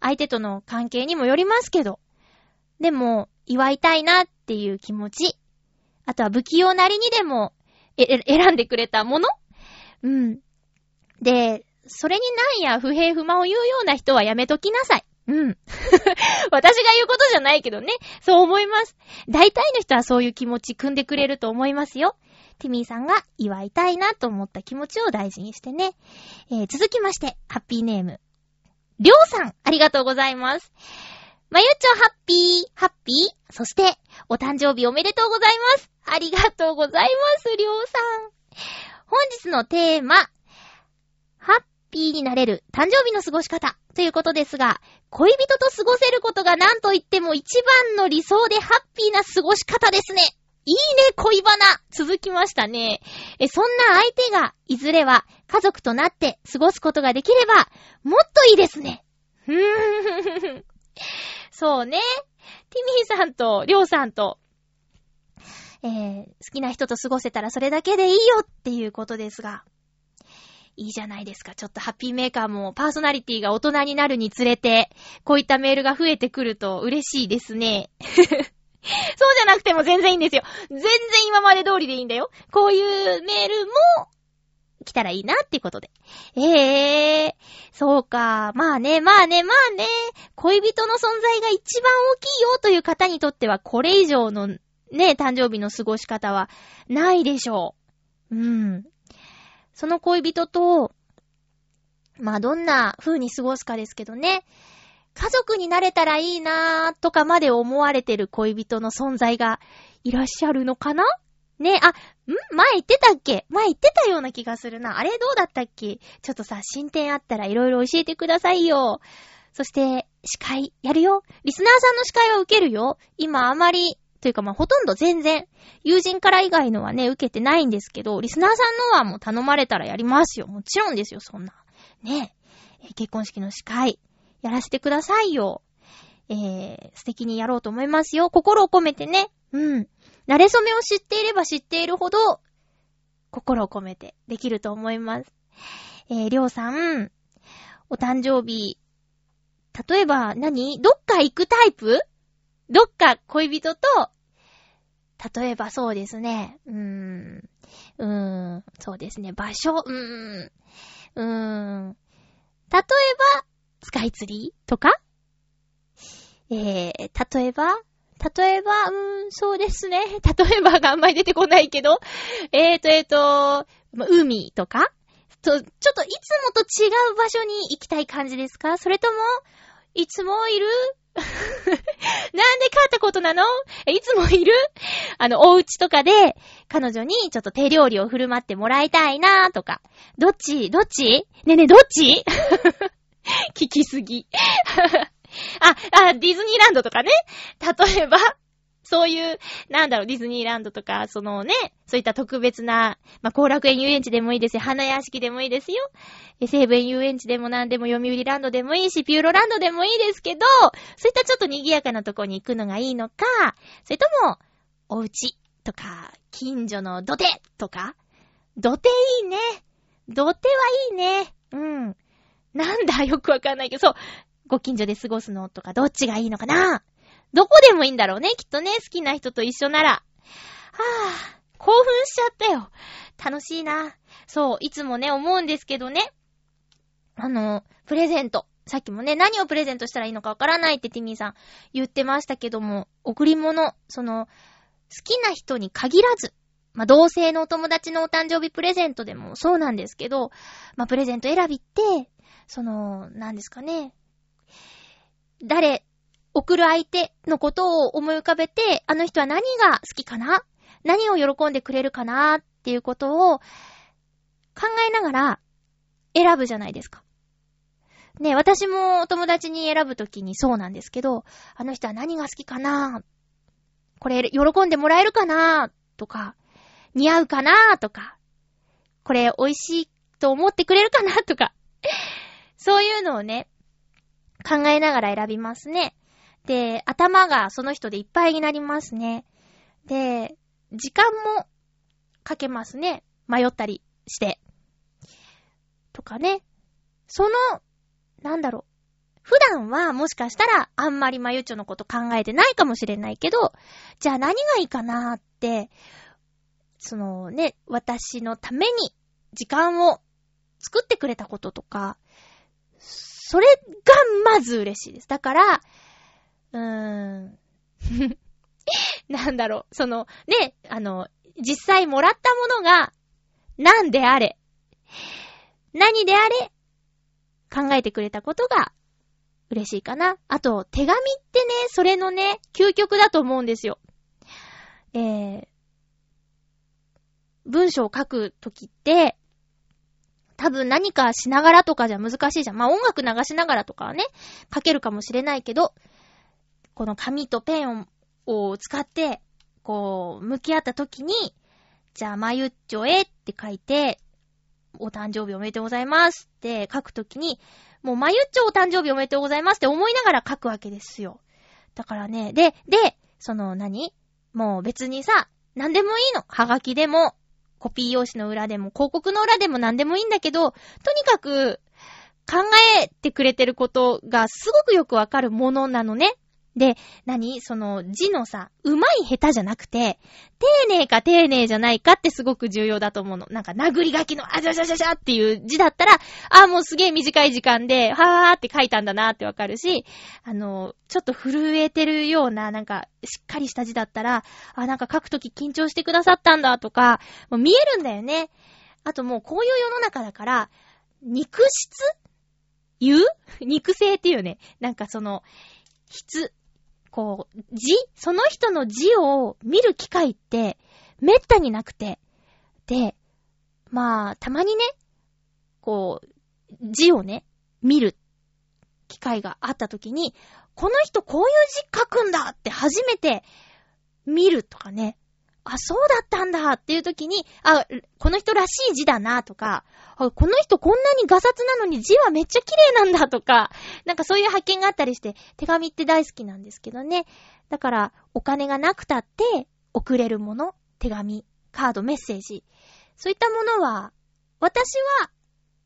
相手との関係にもよりますけど。でも、祝いたいなっていう気持ち。あとは不器用なりにでも、え、選んでくれたもの？うん。で、それになんや不平不満を言うような人はやめときなさい。うん。*laughs* 私が言うことじゃないけどね。そう思います。大体の人はそういう気持ち組んでくれると思いますよ。ティミーさんが祝いたいなと思った気持ちを大事にしてね。えー、続きまして、ハッピーネーム。りょうさん、ありがとうございます。まゆっちょハッピー、ハッピー、そして、お誕生日おめでとうございます。ありがとうございます、りょうさん。本日のテーマ、ハッピーになれる誕生日の過ごし方ということですが、恋人と過ごせることが何と言っても一番の理想でハッピーな過ごし方ですね。いいね、恋バナ続きましたね。え、そんな相手が、いずれは家族となって過ごすことができれば、もっといいですね。ふーん。そうね。ティミーさんと、りょうさんと、えー、好きな人と過ごせたらそれだけでいいよっていうことですが。いいじゃないですか。ちょっとハッピーメーカーもパーソナリティが大人になるにつれて、こういったメールが増えてくると嬉しいですね。*laughs* そうじゃなくても全然いいんですよ。全然今まで通りでいいんだよ。こういうメールも、来たらいいなってことで。ええー、そうか。まあね、まあね、まあね。恋人の存在が一番大きいよという方にとっては、これ以上のね、誕生日の過ごし方はないでしょう。うん。その恋人と、まあどんな風に過ごすかですけどね。家族になれたらいいなーとかまで思われてる恋人の存在がいらっしゃるのかな？ねあ、ん？前言ってたっけ？前言ってたような気がするな。あれどうだったっけ？ちょっとさ、進展あったらいろいろ教えてくださいよ。そして、司会やるよ。リスナーさんの司会は受けるよ。今あまり、というかまあほとんど全然、友人から以外のはね、受けてないんですけど、リスナーさんのはもう頼まれたらやりますよ。もちろんですよ、そんな。ね。結婚式の司会、やらせてくださいよ。えー、素敵にやろうと思いますよ。心を込めてね。うん。慣れ初めを知っていれば知っているほど、心を込めてできると思います。えー、りょうさん、お誕生日、例えば何？どっか行くタイプ？どっか恋人と、例えばそうですね。うーん。うーん。そうですね。場所、うーん。うーん。例えば、スカイツリーとか？えー、例えば？例えば、うーん、そうですね。*laughs* 例えばがあんまり出てこないけど、えーと、えーと、海とか？と、ちょっといつもと違う場所に行きたい感じですか？それとも、いつもいる？*laughs* なんで帰ったことなの？いつもいる？あの、お家とかで、彼女にちょっと手料理を振る舞ってもらいたいなとか。どっち？どっち？ねね、どっち？*laughs* *laughs* 聞きすぎ。*laughs* あ、あ、ディズニーランドとかね。例えば、そういう、なんだろう、ディズニーランドとか、そのね、そういった特別な、まあ、後楽園遊園地でもいいですよ。花屋敷でもいいですよ。西武園遊園地でもなんでも読売ランドでもいいし、ピューロランドでもいいですけど、そういったちょっと賑やかなとこに行くのがいいのか、それとも、お家とか、近所の土手とか、土手いいね。土手はいいね。うん。*laughs* なんだ、よくわかんないけど、そう。ご近所で過ごすのとか、どっちがいいのかなどこでもいいんだろうね、きっとね、好きな人と一緒なら。はぁ、興奮しちゃったよ。楽しいな。そう、いつもね、思うんですけどね。あの、プレゼント。さっきもね、何をプレゼントしたらいいのかわからないってティミーさん言ってましたけども、贈り物、その、好きな人に限らず、まあ、同性のお友達のお誕生日プレゼントでもそうなんですけど、まあ、プレゼント選びって、その、何ですかね。誰、送る相手のことを思い浮かべて、あの人は何が好きかな？何を喜んでくれるかな？っていうことを考えながら選ぶじゃないですか。ね、私もお友達に選ぶときにそうなんですけど、あの人は何が好きかな？これ喜んでもらえるかな？とか、似合うかなとか、これ美味しいと思ってくれるかなとか、そういうのをね、考えながら選びますね。で、頭がその人でいっぱいになりますね。で、時間もかけますね。迷ったりして。とかね。その、なんだろう。普段はもしかしたらあんまりまゆちょのこと考えてないかもしれないけど、じゃあ何がいいかなーって、そのね、私のために時間を作ってくれたこととか、それがまず嬉しいです。だから、うーん。*laughs* なんだろう、その、ね、あの、実際もらったものが、何であれ、何であれ、考えてくれたことが嬉しいかな。あと、手紙ってね、それのね、究極だと思うんですよ。えー、文章を書くときって、多分何かしながらとかじゃ難しいじゃん。まあ、音楽流しながらとかはね、書けるかもしれないけど、この紙とペンを使って、こう、向き合った時に、じゃあ、まゆっちょへって書いて、お誕生日おめでとうございますって書くときに、もうまゆっちょお誕生日おめでとうございますって思いながら書くわけですよ。だからね、で、で、その何？もう別にさ、なんでもいいの。はがきでも、コピー用紙の裏でも、広告の裏でも何でもいいんだけど、とにかく、考えてくれてることがすごくよくわかるものなのね。で、何？その字のさ、うまい下手じゃなくて、丁寧か丁寧じゃないかってすごく重要だと思うの。なんか殴り書きのあじゃじゃじゃじゃっていう字だったら、あ、もうすげえ短い時間で、はーって書いたんだなってわかるし、あの、ちょっと震えてるような、なんか、しっかりした字だったら、あ、なんか書くとき緊張してくださったんだとか、もう見えるんだよね。あともうこういう世の中だから、肉質？言う？肉声っていうね。なんかその、質？こう、字その人の字を見る機会って、めったになくて。で、まあ、たまにね、こう、字をね、見る機会があった時に、この人こういう字書くんだって初めて見るとかね。あ、そうだったんだっていう時に、あ、この人らしい字だなとか、この人こんなにガサツなのに字はめっちゃ綺麗なんだとか、*laughs* なんかそういう発見があったりして、手紙って大好きなんですけどね。だから、お金がなくたって送れるもの、手紙、カード、メッセージ。そういったものは、私は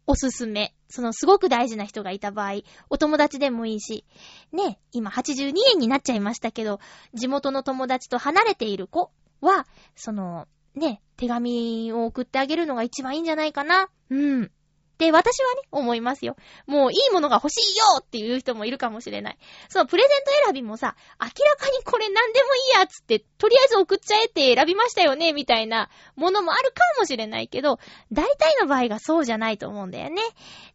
おすすめ。そのすごく大事な人がいた場合、お友達でもいいし、ね、今82円になっちゃいましたけど、地元の友達と離れている子は、その、ね、手紙を送ってあげるのが一番いいんじゃないかな。うん。って私はね、思いますよ。もういいものが欲しいよっていう人もいるかもしれない。そのプレゼント選びもさ、明らかにこれ何でもいいやつって、とりあえず送っちゃえって選びましたよね、みたいなものもあるかもしれないけど、大体の場合がそうじゃないと思うんだよね。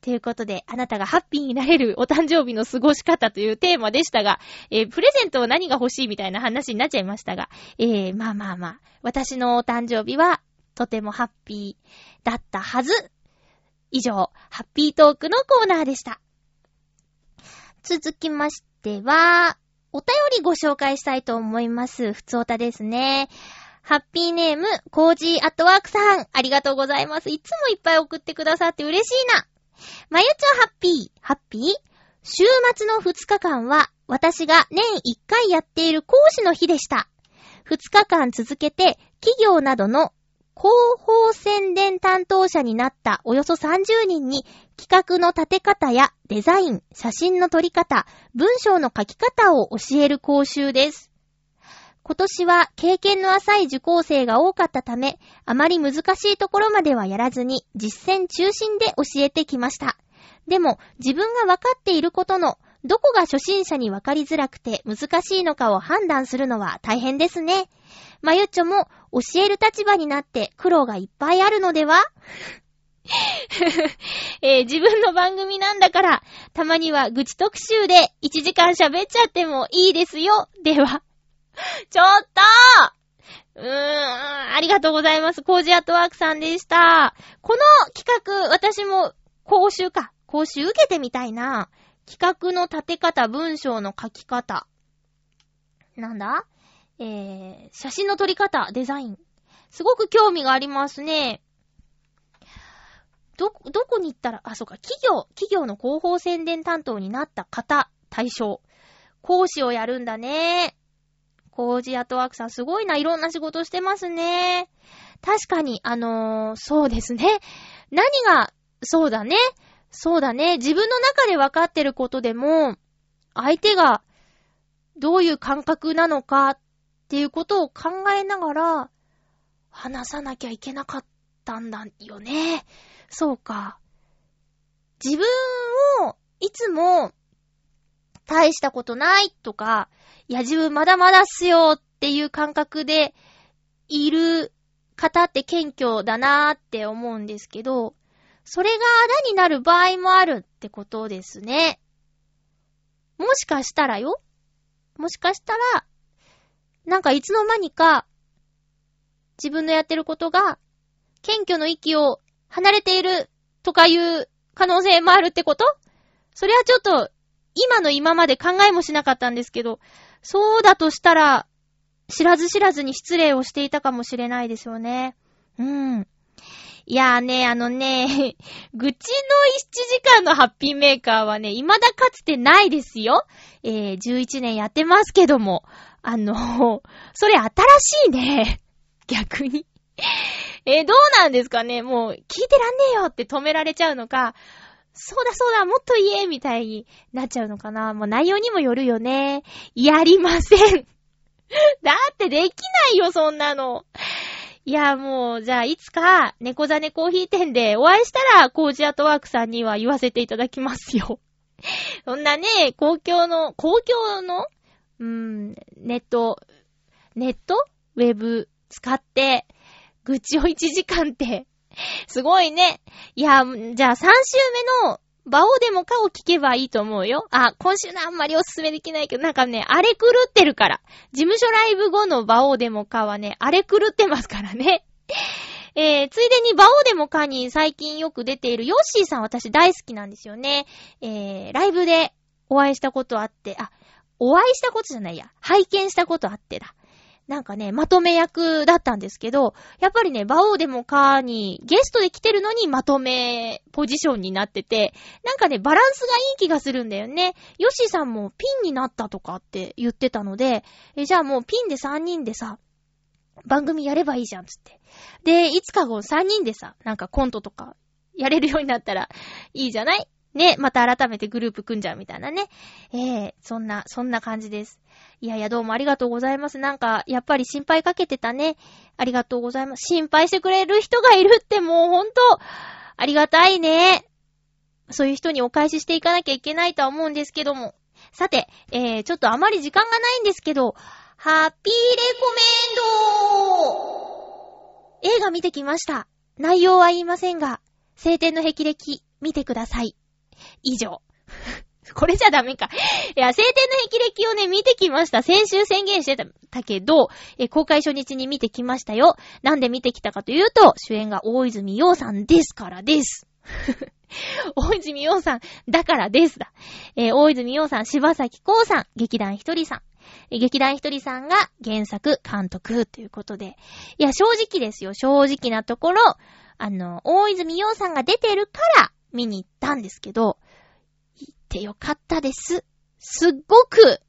ということで、あなたがハッピーになれるお誕生日の過ごし方というテーマでしたが、えー、プレゼントは何が欲しいみたいな話になっちゃいましたが、えー、まあまあまあ、私のお誕生日は、とてもハッピーだったはず。以上、ハッピートークのコーナーでした。続きましては、お便りご紹介したいと思います。ふつおたですね。ハッピーネーム、コージーアットワークさん、ありがとうございます。いつもいっぱい送ってくださって嬉しいな。まゆちょハッピー、ハッピー？週末の2日間は、私が年1回やっている講師の日でした。2日間続けて、企業などの広報宣伝担当者になったおよそ30人に企画の立て方やデザイン、写真の撮り方、文章の書き方を教える講習です。今年は経験の浅い受講生が多かったため、あまり難しいところまではやらずに実践中心で教えてきました。でも自分が分かっていることのどこが初心者に分かりづらくて難しいのかを判断するのは大変ですね。まゆっちょも教える立場になって苦労がいっぱいあるのでは？*laughs* えー、自分の番組なんだから、たまには愚痴特集で1時間喋っちゃってもいいですよ。では。*laughs* ちょっとうーん、ありがとうございます。コージアットワークさんでした。この企画、私も講習か。講習受けてみたいな。企画の立て方、文章の書き方。なんだ？えー、写真の撮り方、デザイン。すごく興味がありますね。ど、どこに行ったら、あ、そうか、企業、企業の広報宣伝担当になった方、対象。講師をやるんだね。コージアトワークさんすごいな、いろんな仕事してますね。確かに、あのー、そうですね。何が、そうだね。そうだね。自分の中で分かってることでも、相手がどういう感覚なのかっていうことを考えながら、話さなきゃいけなかったんだよね。そうか。自分をいつも大したことないとか、いや自分まだまだっすよっていう感覚でいる方って謙虚だなーって思うんですけど、それがあだになる場合もあるってことですね。もしかしたらよ。もしかしたら、なんかいつの間にか、自分のやってることが、謙虚の域を離れているとかいう可能性もあるってこと？それはちょっと、今の今まで考えもしなかったんですけど、そうだとしたら、知らず知らずに失礼をしていたかもしれないですよね。うん。いやーね、あのね、*laughs* 愚痴の1時間のハッピーメーカーはね、未だかつてないですよ。えー、11年やってますけども。あの、*laughs* それ新しいね。*laughs* 逆に。えー、どうなんですかねもう、聞いてらんねえよって止められちゃうのか、そうだそうだ、もっと言えみたいになっちゃうのかなもう内容にもよるよね。やりません。だってできないよ、そんなの。いや、もう、じゃあ、いつか、猫ザネコーヒー店でお会いしたら、コージアートワークさんには言わせていただきますよ。*laughs* そんなね、公共の、公共の、うーん、ネット、ネット？ウェブ？使って、愚痴を1時間って、すごいね。いや、じゃあ3週目のバオデモかを聞けばいいと思うよ。あ、今週のあんまりおすすめできないけど、なんかね、あれ狂ってるから。事務所ライブ後のバオデモかはね、あれ狂ってますからね。*laughs* えー、ついでにバオデモかに最近よく出ているヨッシーさん私大好きなんですよね。えー、ライブでお会いしたことあって、あ、お会いしたことじゃないや。拝見したことあってだ。なんかね、まとめ役だったんですけど、やっぱりね、バオでもかにゲストで来てるのにまとめポジションになってて、なんかね、バランスがいい気がするんだよね。ヨシさんもピンになったとかって言ってたので、え、じゃあもうピンで3人でさ、番組やればいいじゃん、つって。で、いつか後3人でさ、なんかコントとかやれるようになったらいいじゃないね、また改めてグループ組んじゃうみたいなね。ええー、そんな、そんな感じです。いやいや、どうもありがとうございます。なんか、やっぱり心配かけてたね。ありがとうございます。心配してくれる人がいるってもうほんと、ありがたいね。そういう人にお返ししていかなきゃいけないとは思うんですけども。さて、えー、ちょっとあまり時間がないんですけど、ハッピーレコメンド映画見てきました。内容は言いませんが、晴天の霹靂見てください。以上。*laughs* これじゃダメか。いや、晴天の霹靂をね、見てきました。先週宣言してたけど、え、公開初日に見てきましたよ。なんで見てきたかというと、主演が大泉洋さんですからです。*laughs* 大泉洋さん、だからですだ。えー、大泉洋さん、柴咲コウさん、劇団ひとりさん。劇団ひとりさんが原作、監督ということで。いや、正直ですよ。正直なところ、あの、大泉洋さんが出てるから見に行ったんですけど、行ってよかったです。すっごく、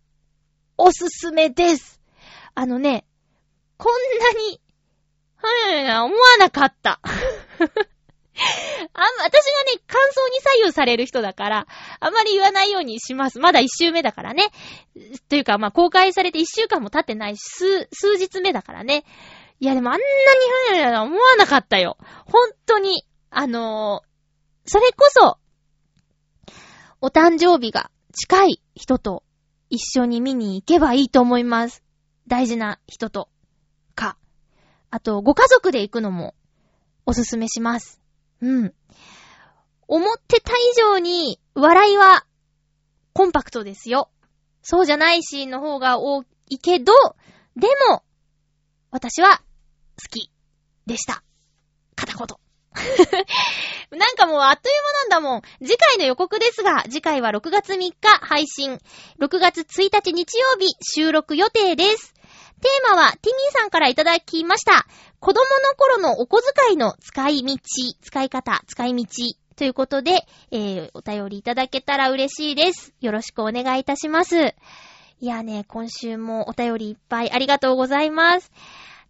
おすすめです。あのね、こんなに、はい、思わなかった。*laughs* あん、私がね、感想に左右される人だから、あまり言わないようにします。まだ一周目だからね。というか、まあ、公開されて一週間も経ってないし、数、数日目だからね。いや、でもあんなにふや思わなかったよ。本当に、あのー、それこそ、お誕生日が近い人と一緒に見に行けばいいと思います。大事な人と。か。あと、ご家族で行くのもおすすめします。うん。思ってた以上に、笑いは、コンパクトですよ。そうじゃないシーンの方が多いけど、でも、私は、好き、でした。片言。*laughs* なんかもうあっという間なんだもん。次回の予告ですが、次回は6月3日配信。6月1日日曜日収録予定です。テーマは、ティミーさんからいただきました。子供の頃のお小遣いの使い道、使い方、使い道。ということで、えー、お便りいただけたら嬉しいです。よろしくお願いいたします。いやね、今週もお便りいっぱいありがとうございます。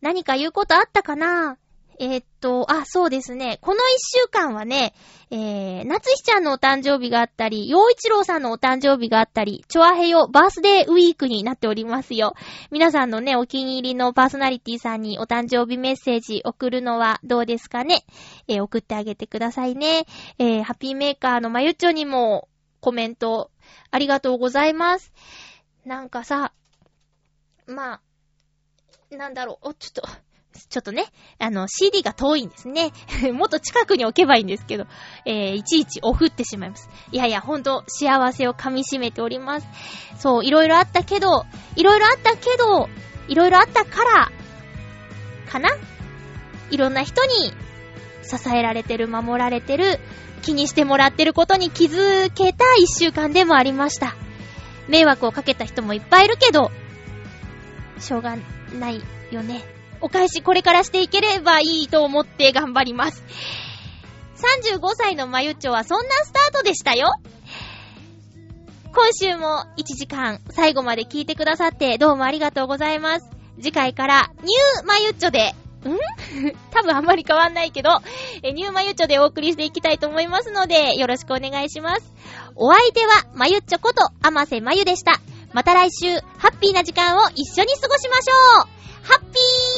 何か言うことあったかな？えー、っと、あ、そうですね。この一週間はね、えー、夏日ちゃんのお誕生日があったり、洋一郎さんのお誕生日があったり、チョアヘヨバースデーウィークになっておりますよ。皆さんのね、お気に入りのパーソナリティさんにお誕生日メッセージ送るのはどうですかね？えー、送ってあげてくださいね。えー、ハッピーメーカーのまゆっちょにもコメントありがとうございます。なんかさ、まあ、なんだろう、お、ちょっと、ちょっとね、あの、CD が遠いんですね。*laughs* もっと近くに置けばいいんですけど、えー、いちいちオフってしまいます。いやいや、ほんと、幸せを噛み締めております。そう、いろいろあったけど、いろいろあったけど、いろいろあったから、かな？いろんな人に支えられてる、守られてる、気にしてもらってることに気づけた一週間でもありました。迷惑をかけた人もいっぱいいるけど、しょうがないよね。お返しこれからしていければいいと思って頑張ります。35歳のまゆっちょはそんなスタートでしたよ。今週も1時間最後まで聞いてくださってどうもありがとうございます。次回からニューまゆっちょで、ん？*laughs* 多分あんまり変わんないけど、ニューまゆっちょでお送りしていきたいと思いますので、よろしくお願いします。お相手はまゆっちょことあませまゆでした。また来週、ハッピーな時間を一緒に過ごしましょうハッピー